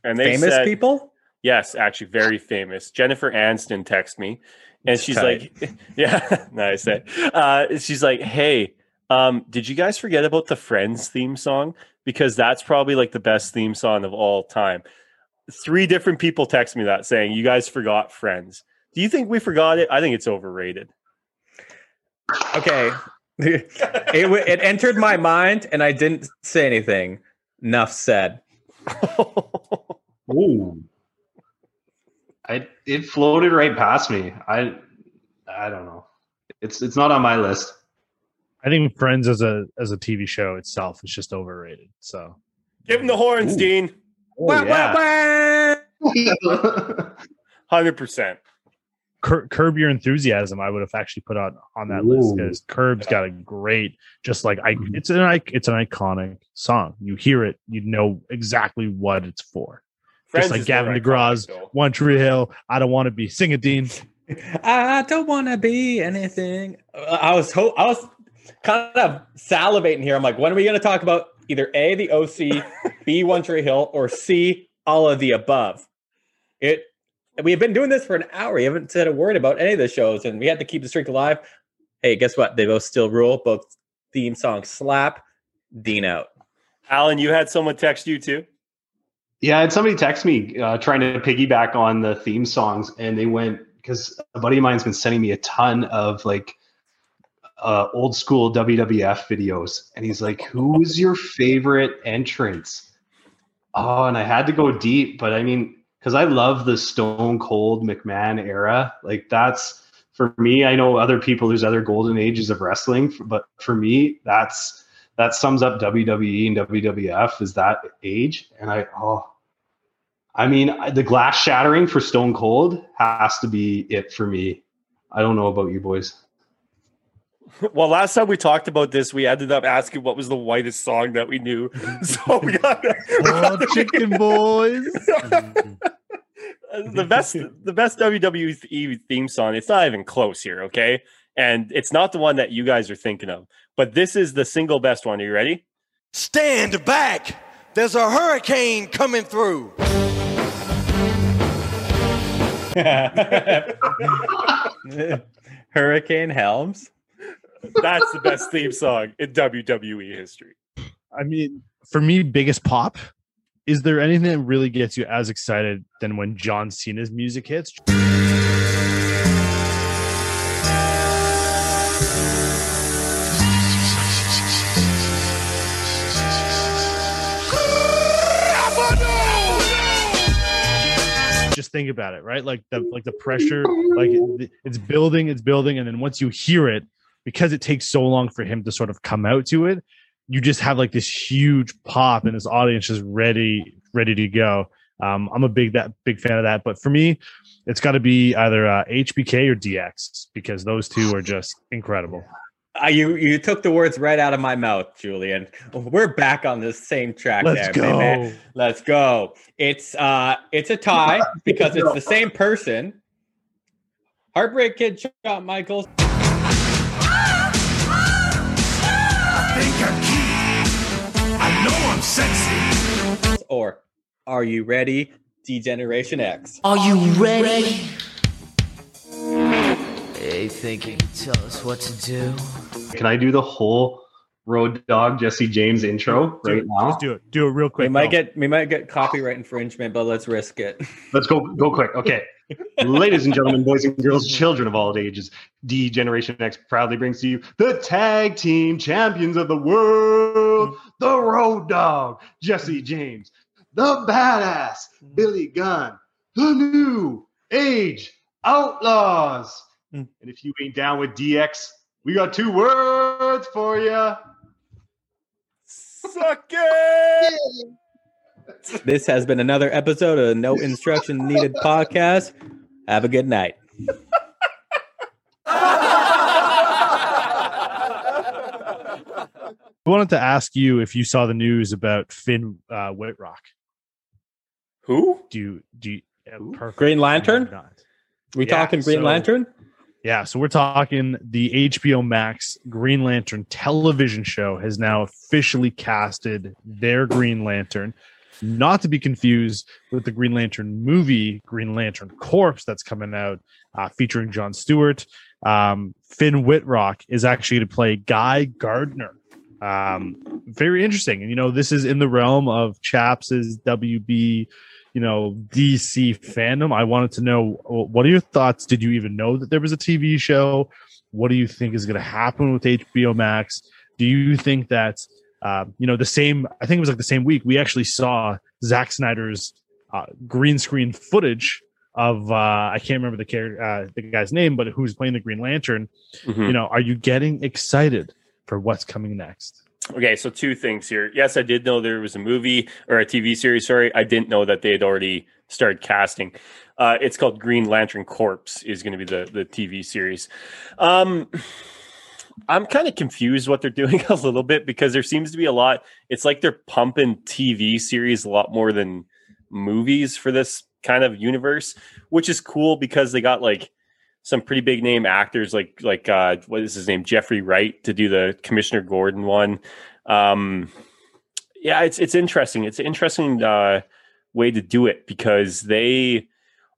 and they Famous said, people. Yes, actually, very famous. Jennifer Aniston texted me, and That's she's tight. like, "Yeah, nice." Uh, she's like, "Hey, um, did you guys forget about the Friends theme song? Because that's probably like the best theme song of all time." Three different people text me that saying, "You guys forgot Friends." Do you think we forgot it? I think it's overrated. Okay, it w- it entered my mind, and I didn't say anything. Enough said. Ooh. I it floated right past me. I I don't know. It's it's not on my list. I think Friends as a as a TV show itself is just overrated. So Give him the horns, Ooh. Dean. Oh, yeah. wah, wah. Hundred percent. Cur- Curb Your Enthusiasm, I would have actually put on on that list because Curb's got a great, just like I, mm-hmm. it's an it's an iconic song. You hear it, you know exactly what it's for. Friends just like Gavin more DeGraw's iconic. One Tree Hill. I don't want to be. Sing it, Dean. I don't want to be anything. I was ho- I was kind of salivating here. I'm like, when are we going to talk about either A, the OC, B, One Tree Hill, or C, all of the above? It. We have been doing this for an hour. We haven't said a word about any of the shows, and we had to keep the streak alive. Hey, guess what? They both still rule. Both theme songs slap. Dean out. Alan, you had someone text you too. Yeah, I had somebody text me uh, trying to piggyback on the theme songs, and they went because a buddy of mine's been sending me a ton of like uh, old school WWF videos, and he's like, "Who's your favorite entrance?" Oh, and I had to go deep, but I mean, because I love the Stone Cold McMahon era, like that's for me. I know other people, there's other golden ages of wrestling, but for me, that's that sums up WWE and WWF is that age. And I oh I mean, the glass shattering for Stone Cold has to be it for me. I don't know about you boys. Well, last time we talked about this, we ended up asking what was the whitest song that we knew. So we got, oh, chicken boys. the best, the best WWE theme song. It's not even close here, okay? And it's not the one that you guys are thinking of, but this is the single best one. Are you ready? Stand back! There's a hurricane coming through. Hurricane Helms. That's the best theme song in WWE history. I mean, for me, biggest pop. Is there anything that really gets you as excited than when John Cena's music hits? just think about it, right? Like the like the pressure, like it's building, it's building, and then once you hear it, because it takes so long for him to sort of come out to it, you just have like this huge pop, and this audience is ready, ready to go. Um, I'm a big that big fan of that, but for me, it's got to be either uh, HBK or DX because those two are just incredible. Uh, you you took the words right out of my mouth, Julian. We're back on the same track Let's there, go. baby. Let's go. It's uh it's a tie because it's the same person. Heartbreak Kid Shawn Michaels. I know I'm sexy. Or Are You Ready? D-Generation X. Are you ready? Hey, think you can tell us what to do? Can I do the whole Road Dog Jesse James intro right it, now? Just do it. Do it real quick. We might Go. get we might get copyright infringement, but let's risk it. Let's go go quick. Okay. Ladies and gentlemen, boys and girls, children of all ages, D Generation X proudly brings to you the tag team champions of the world, the Road Dog, Jesse James, the badass, Billy Gunn, the new age outlaws. Mm. And if you ain't down with DX, we got two words for you. Suck it! This has been another episode of No Instruction Needed podcast. Have a good night. I wanted to ask you if you saw the news about Finn uh, Wittrock. Who? Do you do you, uh. Green Lantern? We Yeah, talking Green so- Lantern? Yeah, so we're talking the HBO Max Green Lantern television show has now officially casted their Green Lantern, not to be confused with the Green Lantern movie Green Lantern Corpse that's coming out uh, featuring John Stewart. Um, Finn Wittrock is actually to play Guy Gardner. Um, very interesting, and you know this is in the realm of Chaps's WB you know DC fandom. I wanted to know what are your thoughts? Did you even know that there was a TV show? What do you think is going to happen with HBO Max? Do you think that uh, you know the same? I think it was like the same week we actually saw Zack Snyder's uh, green screen footage of uh, I can't remember the character, uh, the guy's name, but who's playing the Green Lantern. Hmm. You know, are you getting excited for what's coming next? Okay, so two things here. Yes, I did know there was a movie or a TV series. Sorry, I didn't know that they had already started casting. Uh, it's called Green Lantern Corpse. Is going to be the the TV series. Um, I'm kind of confused what they're doing a little bit because there seems to be a lot. It's like they're pumping TV series a lot more than movies for this kind of universe, which is cool because they got like some pretty big name actors like like uh what is his name Jeffrey Wright to do the Commissioner Gordon one. Um yeah, it's it's interesting. It's an interesting uh way to do it because they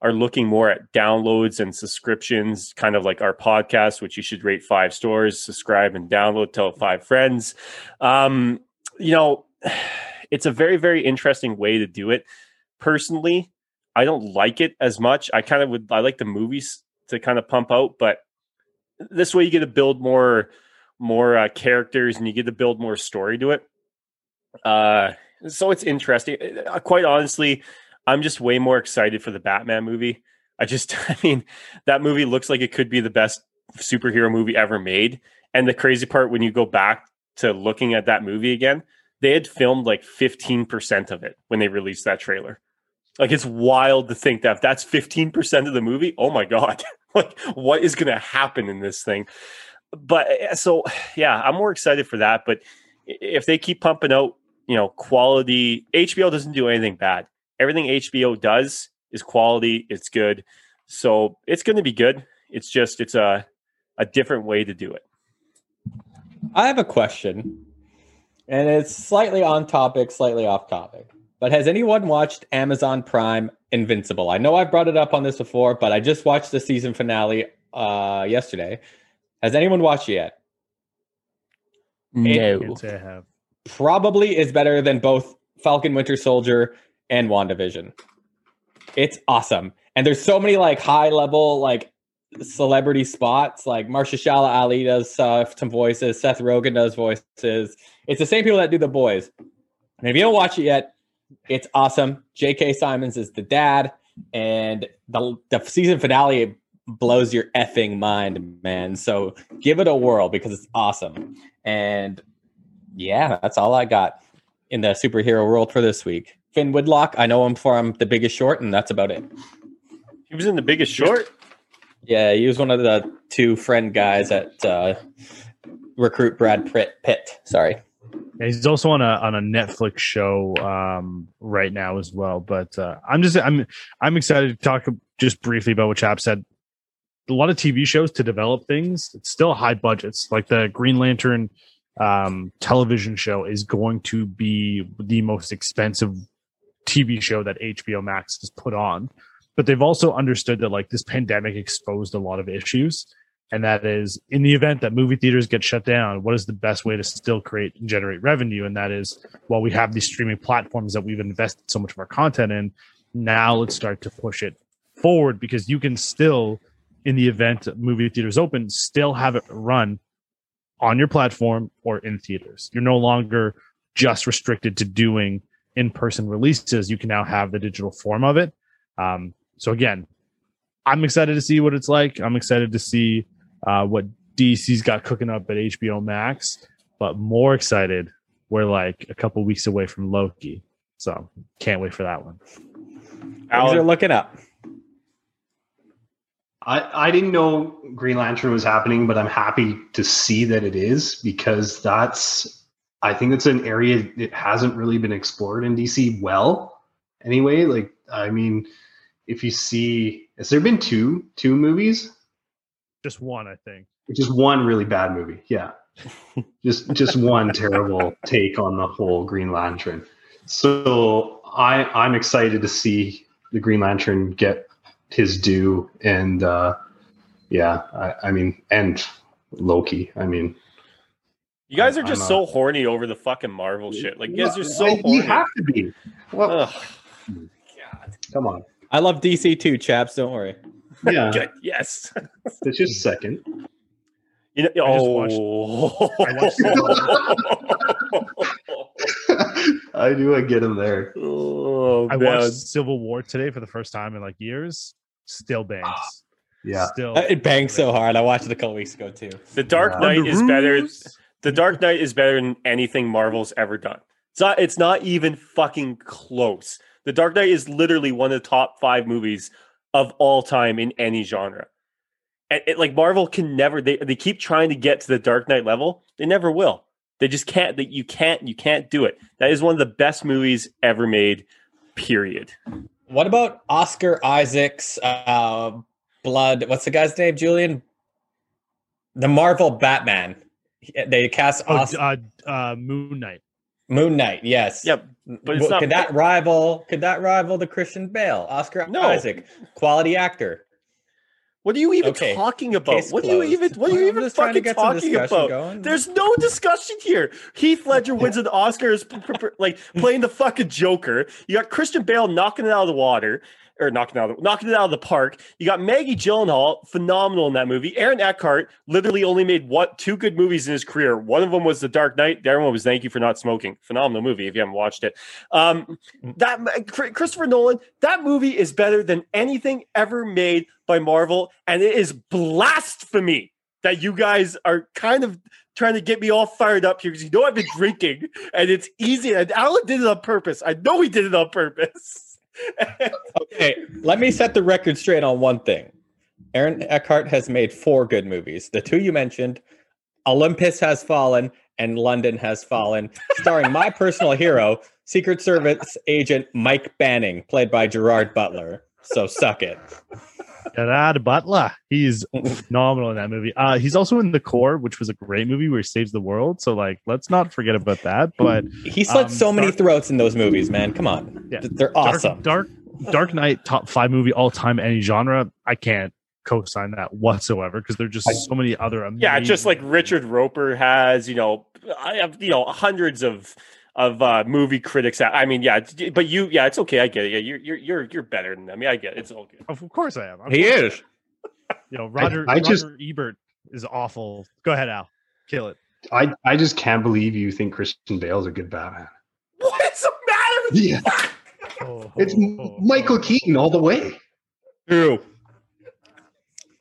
are looking more at downloads and subscriptions, kind of like our podcast, which you should rate five stars, subscribe and download, tell five friends. Um, you know, it's a very, very interesting way to do it. Personally, I don't like it as much. I kind of would I like the movies to kind of pump out, but this way you get to build more more uh, characters and you get to build more story to it. Uh, so it's interesting. Uh, quite honestly, I'm just way more excited for the Batman movie. I just, I mean, that movie looks like it could be the best superhero movie ever made. And the crazy part, when you go back to looking at that movie again, they had filmed like 15% of it when they released that trailer. Like it's wild to think that that's 15% of the movie, oh my God, like what is going to happen in this thing? But uh, so, yeah, I'm more excited for that. But if they keep pumping out, you know, quality, HBO doesn't do anything bad. Everything HBO does is quality, it's good. So it's going to be good. It's just, it's a, a different way to do it. I have a question, and it's slightly on topic, slightly off topic. But has anyone watched Amazon Prime Invincible? I know I've brought it up on this before, but I just watched the season finale uh, yesterday. Has anyone watched it yet? No. Can't say I have. Probably is better than both Falcon Winter Soldier and WandaVision. It's awesome. And there's so many like high level like celebrity spots. Like Mahershala Ali does uh, some voices, Seth Rogen does voices. It's the same people that do the boys. And if you don't watch it yet, it's awesome. J.K. Simmons is the dad, and the the season finale blows your effing mind, man. So give it a whirl because it's awesome. And yeah, that's all I got in the superhero world for this week. Finn Woodlock, I know him from The Biggest Short, and that's about it. He was in the biggest short. Yeah, he was one of the two friend guys at uh, recruit Brad Pitt. Pitt. Sorry. Yeah, he's also on a on a Netflix show um, right now as well. But uh, I'm just I'm I'm excited to talk just briefly about what Chap said. A lot of TV shows to develop things. It's still high budgets. Like the Green Lantern um, television show is going to be the most expensive TV show that HBO Max has put on. But they've also understood that like this pandemic exposed a lot of issues and that is in the event that movie theaters get shut down what is the best way to still create and generate revenue and that is while we have these streaming platforms that we've invested so much of our content in now let's start to push it forward because you can still in the event movie theaters open still have it run on your platform or in theaters you're no longer just restricted to doing in-person releases you can now have the digital form of it um, so again i'm excited to see what it's like i'm excited to see uh, what DC's got cooking up at HBO Max, but more excited. We're like a couple weeks away from Loki, so can't wait for that one. Things Alan, are looking up. I, I didn't know Green Lantern was happening, but I'm happy to see that it is because that's I think it's an area that hasn't really been explored in DC well. Anyway, like I mean, if you see, has there been two two movies? Just one, I think. Just one really bad movie, yeah. just just one terrible take on the whole Green Lantern. So I I'm excited to see the Green Lantern get his due and uh yeah, I, I mean and Loki. I mean you guys are just so horny over the fucking Marvel shit. Like, you guys are so you horny. You have to be. Well, Ugh. come on. I love DC too, chaps. Don't worry. Yeah, Good. Yes. it's just a second. You know, I just oh. watched- I knew I'd get him there. oh, I man. watched Civil War today for the first time in like years. Still bangs. Yeah. Still. It bangs so hard. I watched it a couple weeks ago too. The Dark Yeah. Knight Under is better. The Dark Knight is better than anything Marvel's ever done. It's not. It's not even fucking close. The Dark Knight is literally one of the top five movies of all time in any genre. And it, like Marvel can never. They they keep trying to get to the Dark Knight level. They never will. They just can't. That you can't. You can't do it. That is one of the best movies ever made. Period. What about Oscar Isaac's uh, blood? What's the guy's name? Julian. The Marvel Batman. They cast Oh, Os- uh, uh, Moon Knight. Moon Knight. Yes. Yep. but it's not- Could that rival? Could that rival the Christian Bale? Oscar No. Isaac, quality actor. What are you even Okay, talking about? case What are you even? What are you I'm even just trying to fucking get talking discussion about? going. There's no discussion here. Heath Ledger wins an Oscar as p- p- p- like playing the fucking Joker. You got Christian Bale knocking it out of the water or knocking out of the, knocking it out of the park. You got Maggie Gyllenhaal, phenomenal in that movie. Aaron Eckhart literally only made what two good movies in his career. One of them was The Dark Knight. The other one was Thank You for Not Smoking. Phenomenal movie if you haven't watched it. Um, that Christopher Nolan, that movie is better than anything ever made by Marvel, and it is blasphemy that you guys are kind of trying to get me all fired up here because you know I've been drinking, and it's easy. And Alan did it on purpose. I know he did it on purpose. Okay, let me set the record straight on one thing. Aaron Eckhart has made four good movies. The two you mentioned, Olympus Has Fallen and London Has Fallen, starring my personal hero, Secret Service agent Mike Banning, played by Gerard Butler. So suck it. Gerard Butler. He's phenomenal in that movie. Uh, he's also in The Core, which was a great movie where he saves the world. So, like, let's not forget about that. But He slit Um, so many Dark- throats in those movies, man. Come on. Yeah. Th- They're Dark, awesome. Dark, Dark Knight, top five movie all time, any genre. I can't co-sign that whatsoever because there's just so many other. Amazing, Yeah, just like Richard Roeper has, you know, I have, you know, hundreds of of uh, movie critics. I mean, yeah, but you, yeah, it's okay. I get it. Yeah, you're you're you're you're better than them. Yeah, I get it. It's all good. Of course I am. Of He is. You know, Roger. I just- Roger Ebert is awful. Go ahead, Al. Kill it. I, I just can't believe you think Christian Bale's a good Batman. What's the matter with Yeah, Oh, it's oh, oh, Michael oh. Keaton all the way. True.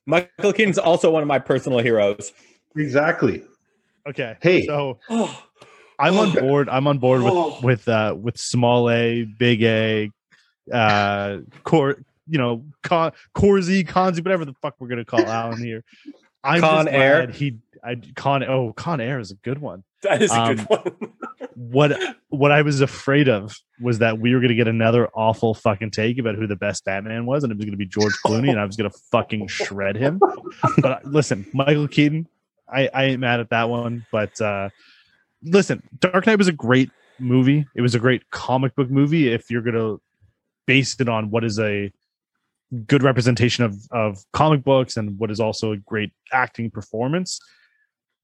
Michael Keaton's also one of my personal heroes. Exactly. Okay. Hey. So I'm on board. I'm on board with with uh with small A, big A, uh core, you know, con Corzi, Conzi, whatever the fuck we're gonna call Alan here. I'm Con Air. glad He I Con oh Con Air is a good one. That is a Um, good one. What what I was afraid of was that we were gonna get another awful fucking take about who the best Batman was, and it was gonna be George Clooney, and I was gonna fucking shred him. But uh, listen, Michael Keaton, I, I ain't mad at that one. But uh listen, Dark Knight was a great movie. It was a great comic book movie. If you're gonna base it on what is a good representation of of comic books and what is also a great acting performance.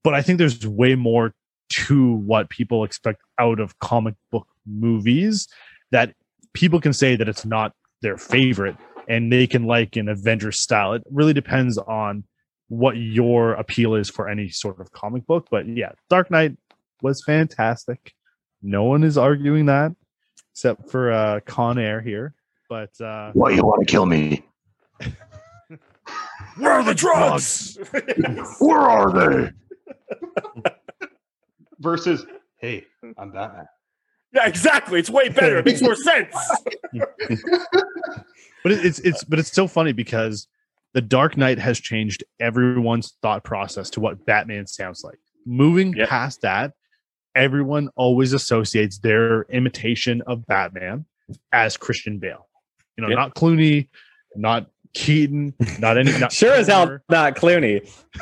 But I think there's way more to what people expect out of comic book movies that people can say that it's not their favorite and they can like an Avengers style. It really depends on what your appeal is for any sort of comic book. But yeah, Dark Knight was fantastic. No one is arguing that except for uh Con Air here. But uh Why you want to kill me? Where are the drugs? Where are they? Versus, hey, I'm Batman. yeah, exactly. It's way better. It makes more sense. but it's it's but it's still funny because the Dark Knight has changed everyone's thought process to what Batman sounds like. Moving Yep. past that, everyone always associates their imitation of Batman as Christian Bale. You know, Yep. not Clooney, not Keaton, not any. Not Sure as hell not Clooney.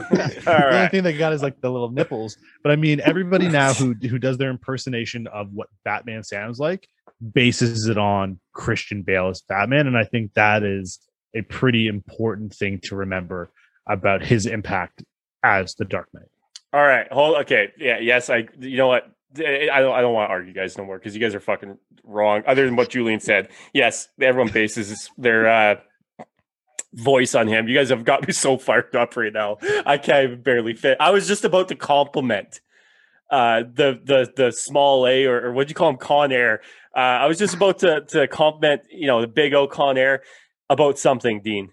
All the only thing they got is like the little nipples. But I mean, everybody now who who does their impersonation of what Batman sounds like bases it on Christian Bale as Batman, and I think that is a pretty important thing to remember about his impact as the Dark Knight. All right. Hold. Okay. Yeah. Yes. I. You know what? I don't. I don't want to argue, guys, no more because you guys are fucking wrong. Other than what Julian said, yes, everyone bases their uh, voice on him. You guys have got me so fired up right now. I can't even barely fit. I was just about to compliment uh, the the the small A or, or what do you call him, Con Air. Uh, I was just about to to compliment you know the big O Con Air about something, Dean,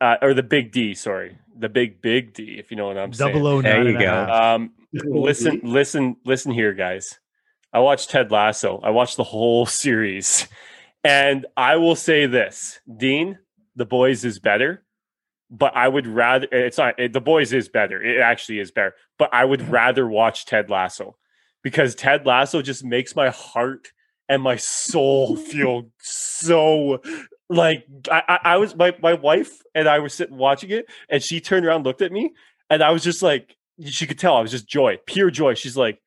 uh, or the big D. Sorry, the big big D. If you know what I'm saying. Double O There you go. Um, listen, listen, listen here, guys. I watched Ted Lasso. I watched the whole series, and I will say this: Dean, The Boys is better, but I would rather. It's not. It, the Boys is better. It actually is better, but I would rather watch Ted Lasso because Ted Lasso just makes my heart and my soul feel so like I, I, I was my my wife and I were sitting watching it, and she turned around, looked at me, and I was just like, she could tell I was just joy, pure joy. She's like,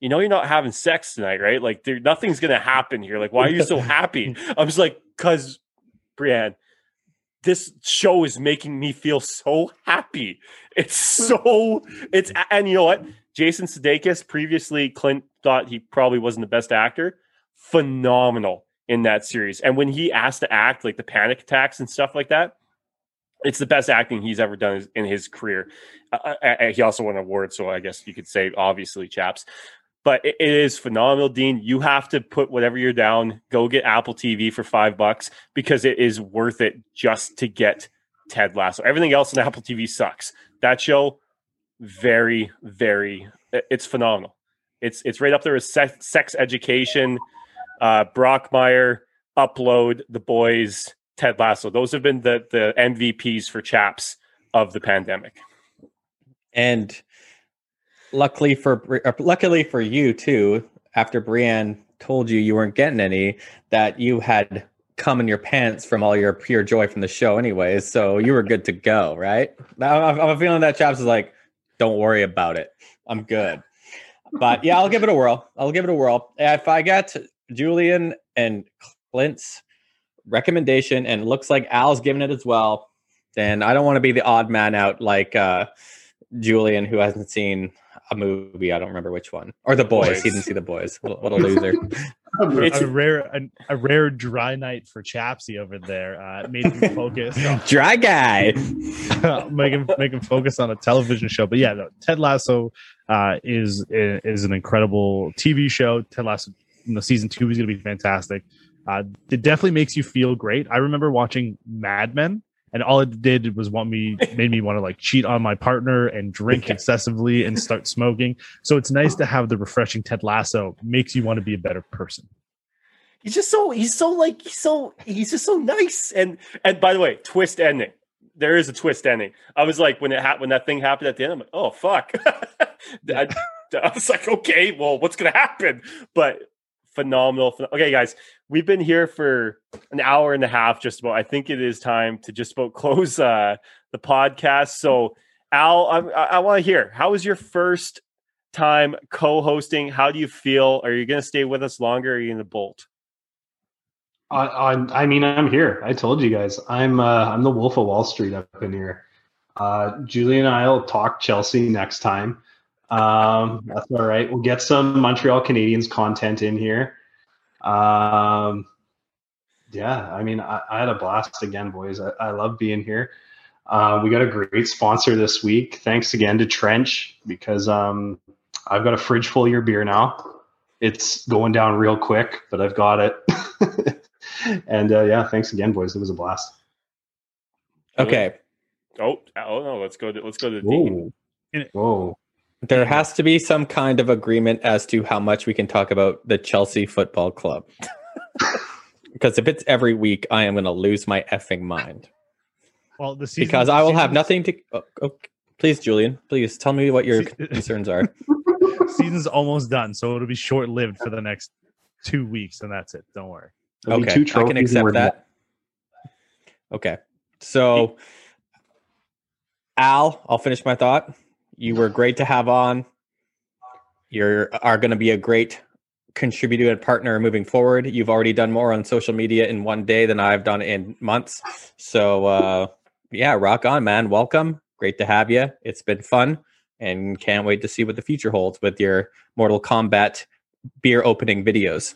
you know, you're not having sex tonight, right? Like, there nothing's gonna happen here. Like, why are you so happy? I was like, cause Brienne, this show is making me feel so happy. It's so it's and you know what? Jason Sudeikis previously Clint thought he probably wasn't the best actor. Phenomenal in that series. And when he asked to act like the panic attacks and stuff like that, it's the best acting he's ever done in his career. Uh, uh, he also won an award, so I guess you could say obviously, chaps. But it- it is phenomenal, Dean. You have to put whatever you're down. Go get Apple TV for five bucks because it is worth it just to get Ted Lasso. Everything else on Apple TV sucks. That show, very, very, it's phenomenal. It's it's right up there with sex, sex education, uh, Brockmire, upload the boys Ted Lasso. Those have been the the MVPs for chaps of the pandemic. And luckily for luckily for you too, after Brienne told you you weren't getting any, that you had come in your pants from all your pure joy from the show, anyways. So you were good to go, right? I'm, I'm feeling that Chaps is like, don't worry about it. I'm good. But yeah, I'll give it a whirl. I'll give it a whirl. If I get Julian and Clint's recommendation, and looks like Al's giving it as well, then I don't want to be the odd man out like uh, Julian, who hasn't seen a movie. I don't remember which one. Or the boys. boys. He didn't see the boys. What, what a loser. it's a rare a, a, rare dry night for Chapsy over there. Uh, made him focus. dry guy. make him make him focus on a television show. But yeah, no, Ted Lasso uh, is is an incredible TV show. Ted Lasso, you know, season two is going to be fantastic. Uh, it definitely makes you feel great. I remember watching Mad Men and all it did was want me made me want to like cheat on my partner and drink excessively and start smoking. So it's nice to have the refreshing ted lasso. Makes you want to be a better person. He's just so he's so like he's so he's just so nice. And and by the way twist ending. There is a twist ending. I was like when it happened when that thing happened at the end i'm like oh fuck. I, I was like okay well what's gonna happen? But phenomenal. Okay, guys, we've been here for an hour and a half, just about. I think it is time to just about close uh, the podcast. So, Al, I, I want to hear how was your first time co-hosting? How do you feel? Are you going to stay with us longer? Or are you going to bolt? I, I, I mean, I'm here. I told you guys, I'm uh, I'm the Wolf of Wall Street up in here. Uh, Julie and I'll talk Chelsea next time. Um, that's all right. We'll get some Montreal Canadiens content in here. Um, yeah, I mean, I, I, had a blast again, boys. I, I love being here. Uh, we got a great sponsor this week. Thanks again to Trench because um, I've got a fridge full of your beer now. It's going down real quick, but I've got it. and uh, yeah, thanks again, boys. It was a blast. Okay. Oh, oh no! Let's go. To, let's go to the Whoa. Whoa. There has to be some kind of agreement as to how much we can talk about the Chelsea Football Club. because if it's every week, I am going to lose my effing mind. Well, the season, because I will have nothing to. Oh, oh, please, Julian, please tell me what your concerns are. Season's almost done, so it'll be short lived for the next two weeks, and that's it. Don't worry. It'll okay, I can accept that. Okay, so Al, I'll finish my thought. You were great to have on. You are going to be a great contributor and partner moving forward. You've already done more on social media in one day than I've done in months. So, uh, yeah, rock on, man. Welcome. Great to have you. It's been fun and can't wait to see what the future holds with your Mortal Kombat beer opening videos.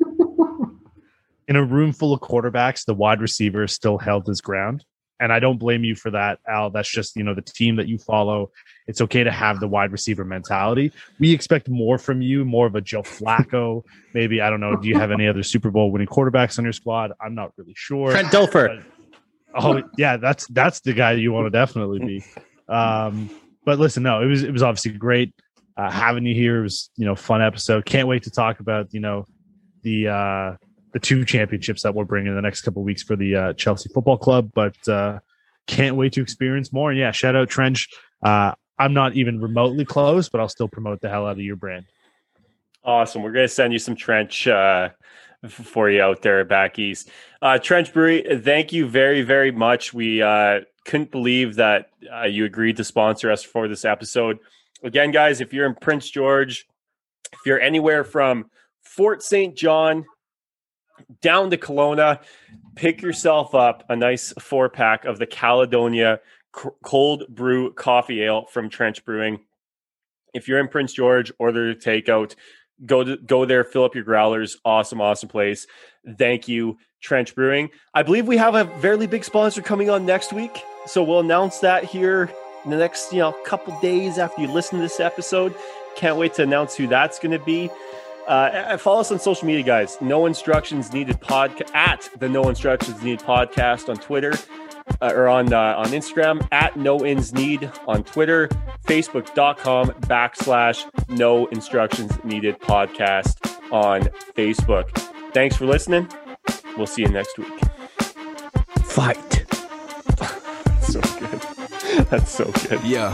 In a room full of quarterbacks, the wide receiver still held his ground and I don't blame you for that, Al. That's just you know the team that you follow. It's okay to have the wide receiver mentality. We expect more from you, more of a Joe Flacco. Maybe I don't know. Do you have any other Super Bowl winning quarterbacks on your squad? I'm not really sure. Trent Dilfer. But, oh yeah, that's that's the guy you want to definitely be. Um, but listen, no, it was it was obviously great uh, having you here. It was you know fun episode. Can't wait to talk about you know the uh the two championships that we're bringing in the next couple weeks for the uh, Chelsea Football Club. But uh, can't wait to experience more. And yeah, shout out Trench. Uh, I'm not even remotely close, but I'll still promote the hell out of your brand. Awesome. We're going to send you some Trench uh, for you out there back east. Uh, Trench Brewery, thank you very, very much. We uh, couldn't believe that you agreed to sponsor us for this episode. Again, guys, if you're in Prince George, if you're anywhere from Fort St. John down to Kelowna, pick yourself up a nice four pack of the Caledonia cold brew coffee ale from Trench Brewing. If you're in Prince George, order takeout. Go to go there, fill up your growlers. Awesome, awesome place. Thank you, Trench Brewing. I believe we have a fairly big sponsor coming on next week, so we'll announce that here in the next you know couple days after you listen to this episode. Can't wait to announce who that's going to be. Uh, follow us on social media, guys. No instructions needed podcast at the No Instructions Needed podcast on Twitter uh, or on uh, on Instagram at No Ins Need on Twitter, Facebook.com backslash No Instructions Needed podcast on Facebook. Thanks for listening. We'll see you next week. Fight. That's so good. That's so good. Yeah,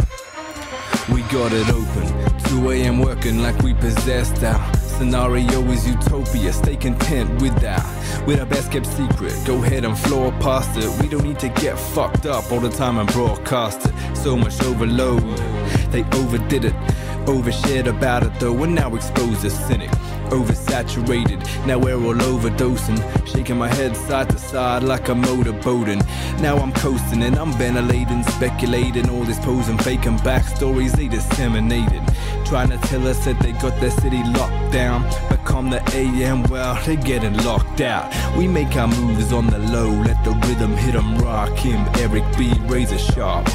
we got it open. 2 a.m. working like we possessed our scenario is utopia. Stay content with that, with our best kept secret. Go ahead and floor past it. We don't need to get fucked up all the time and broadcast it. So much overload, they overdid it. Overshared about it though, and now exposed as cynic. Oversaturated, now we're all overdosing. Shaking my head side to side like a motorboating. Now I'm coasting and I'm ventilating, speculating. All this posing, faking backstories they disseminated. Trying to tell us that they got their city locked down. But come the AM, well, they're getting locked out. We make our moves on the low, let the rhythm hit 'em rock him. Eric B, razor sharp.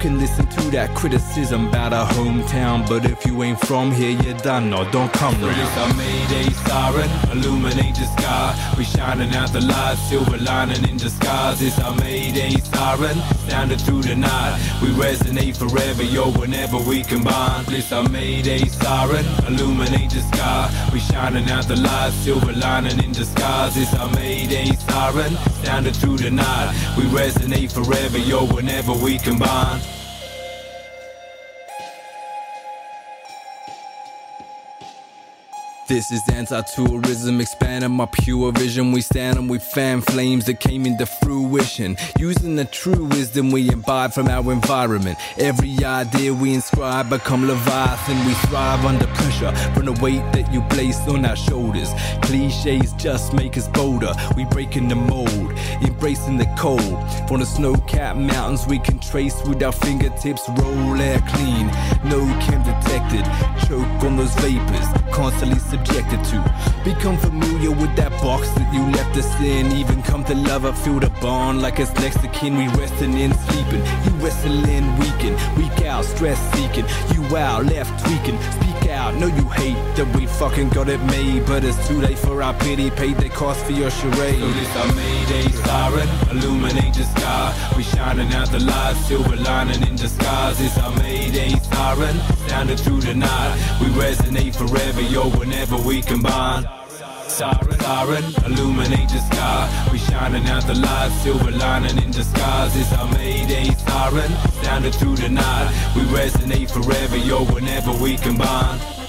Can listen to that criticism about our hometown, but if you ain't from here, you're done. No, don't come no Release our Mayday siren, illuminate the sky. We shining out the light, silver lining in disguise. It's our Mayday siren, sounding through the night. We resonate forever, yo, whenever we combine. It's our Mayday siren, illuminate the sky. We shining out the light, silver lining in disguise. It's our Mayday siren, sounding through the night. We resonate forever, yo, whenever we combine. This is anti-tourism, expanding my pure vision. We stand and we fan flames that came into fruition. Using the true wisdom we imbibe from our environment. Every idea we inscribe become Leviathan. We thrive under pressure from the weight that you place on our shoulders. Cliches just make us bolder. We breaking the mold, embracing the cold. From the snow-capped mountains we can trace with our fingertips. Roll air clean, no chem detected. Choke on those vapors, constantly subjected to. Become familiar with that box that you left us in. Even come to love it, feel the bond like it's next to kin. We resting in, sleeping. You wrestling, weaken, weak out, stress seeking. You out, left tweaking. Speak out, know you hate that we fucking got it made. But it's too late for our pity, paid the cost for your charade. So this our Mayday siren, illuminate the sky. We shining out the light, silver lining in disguise. It's our Mayday siren, sounding through the night. We resonate forever, yo, whenever we combine. Siren, siren, illuminate the sky. We shining out the light, silver lining in disguise. It's our Mayday siren, sounding through the night. We resonate forever, yo, whenever we combine.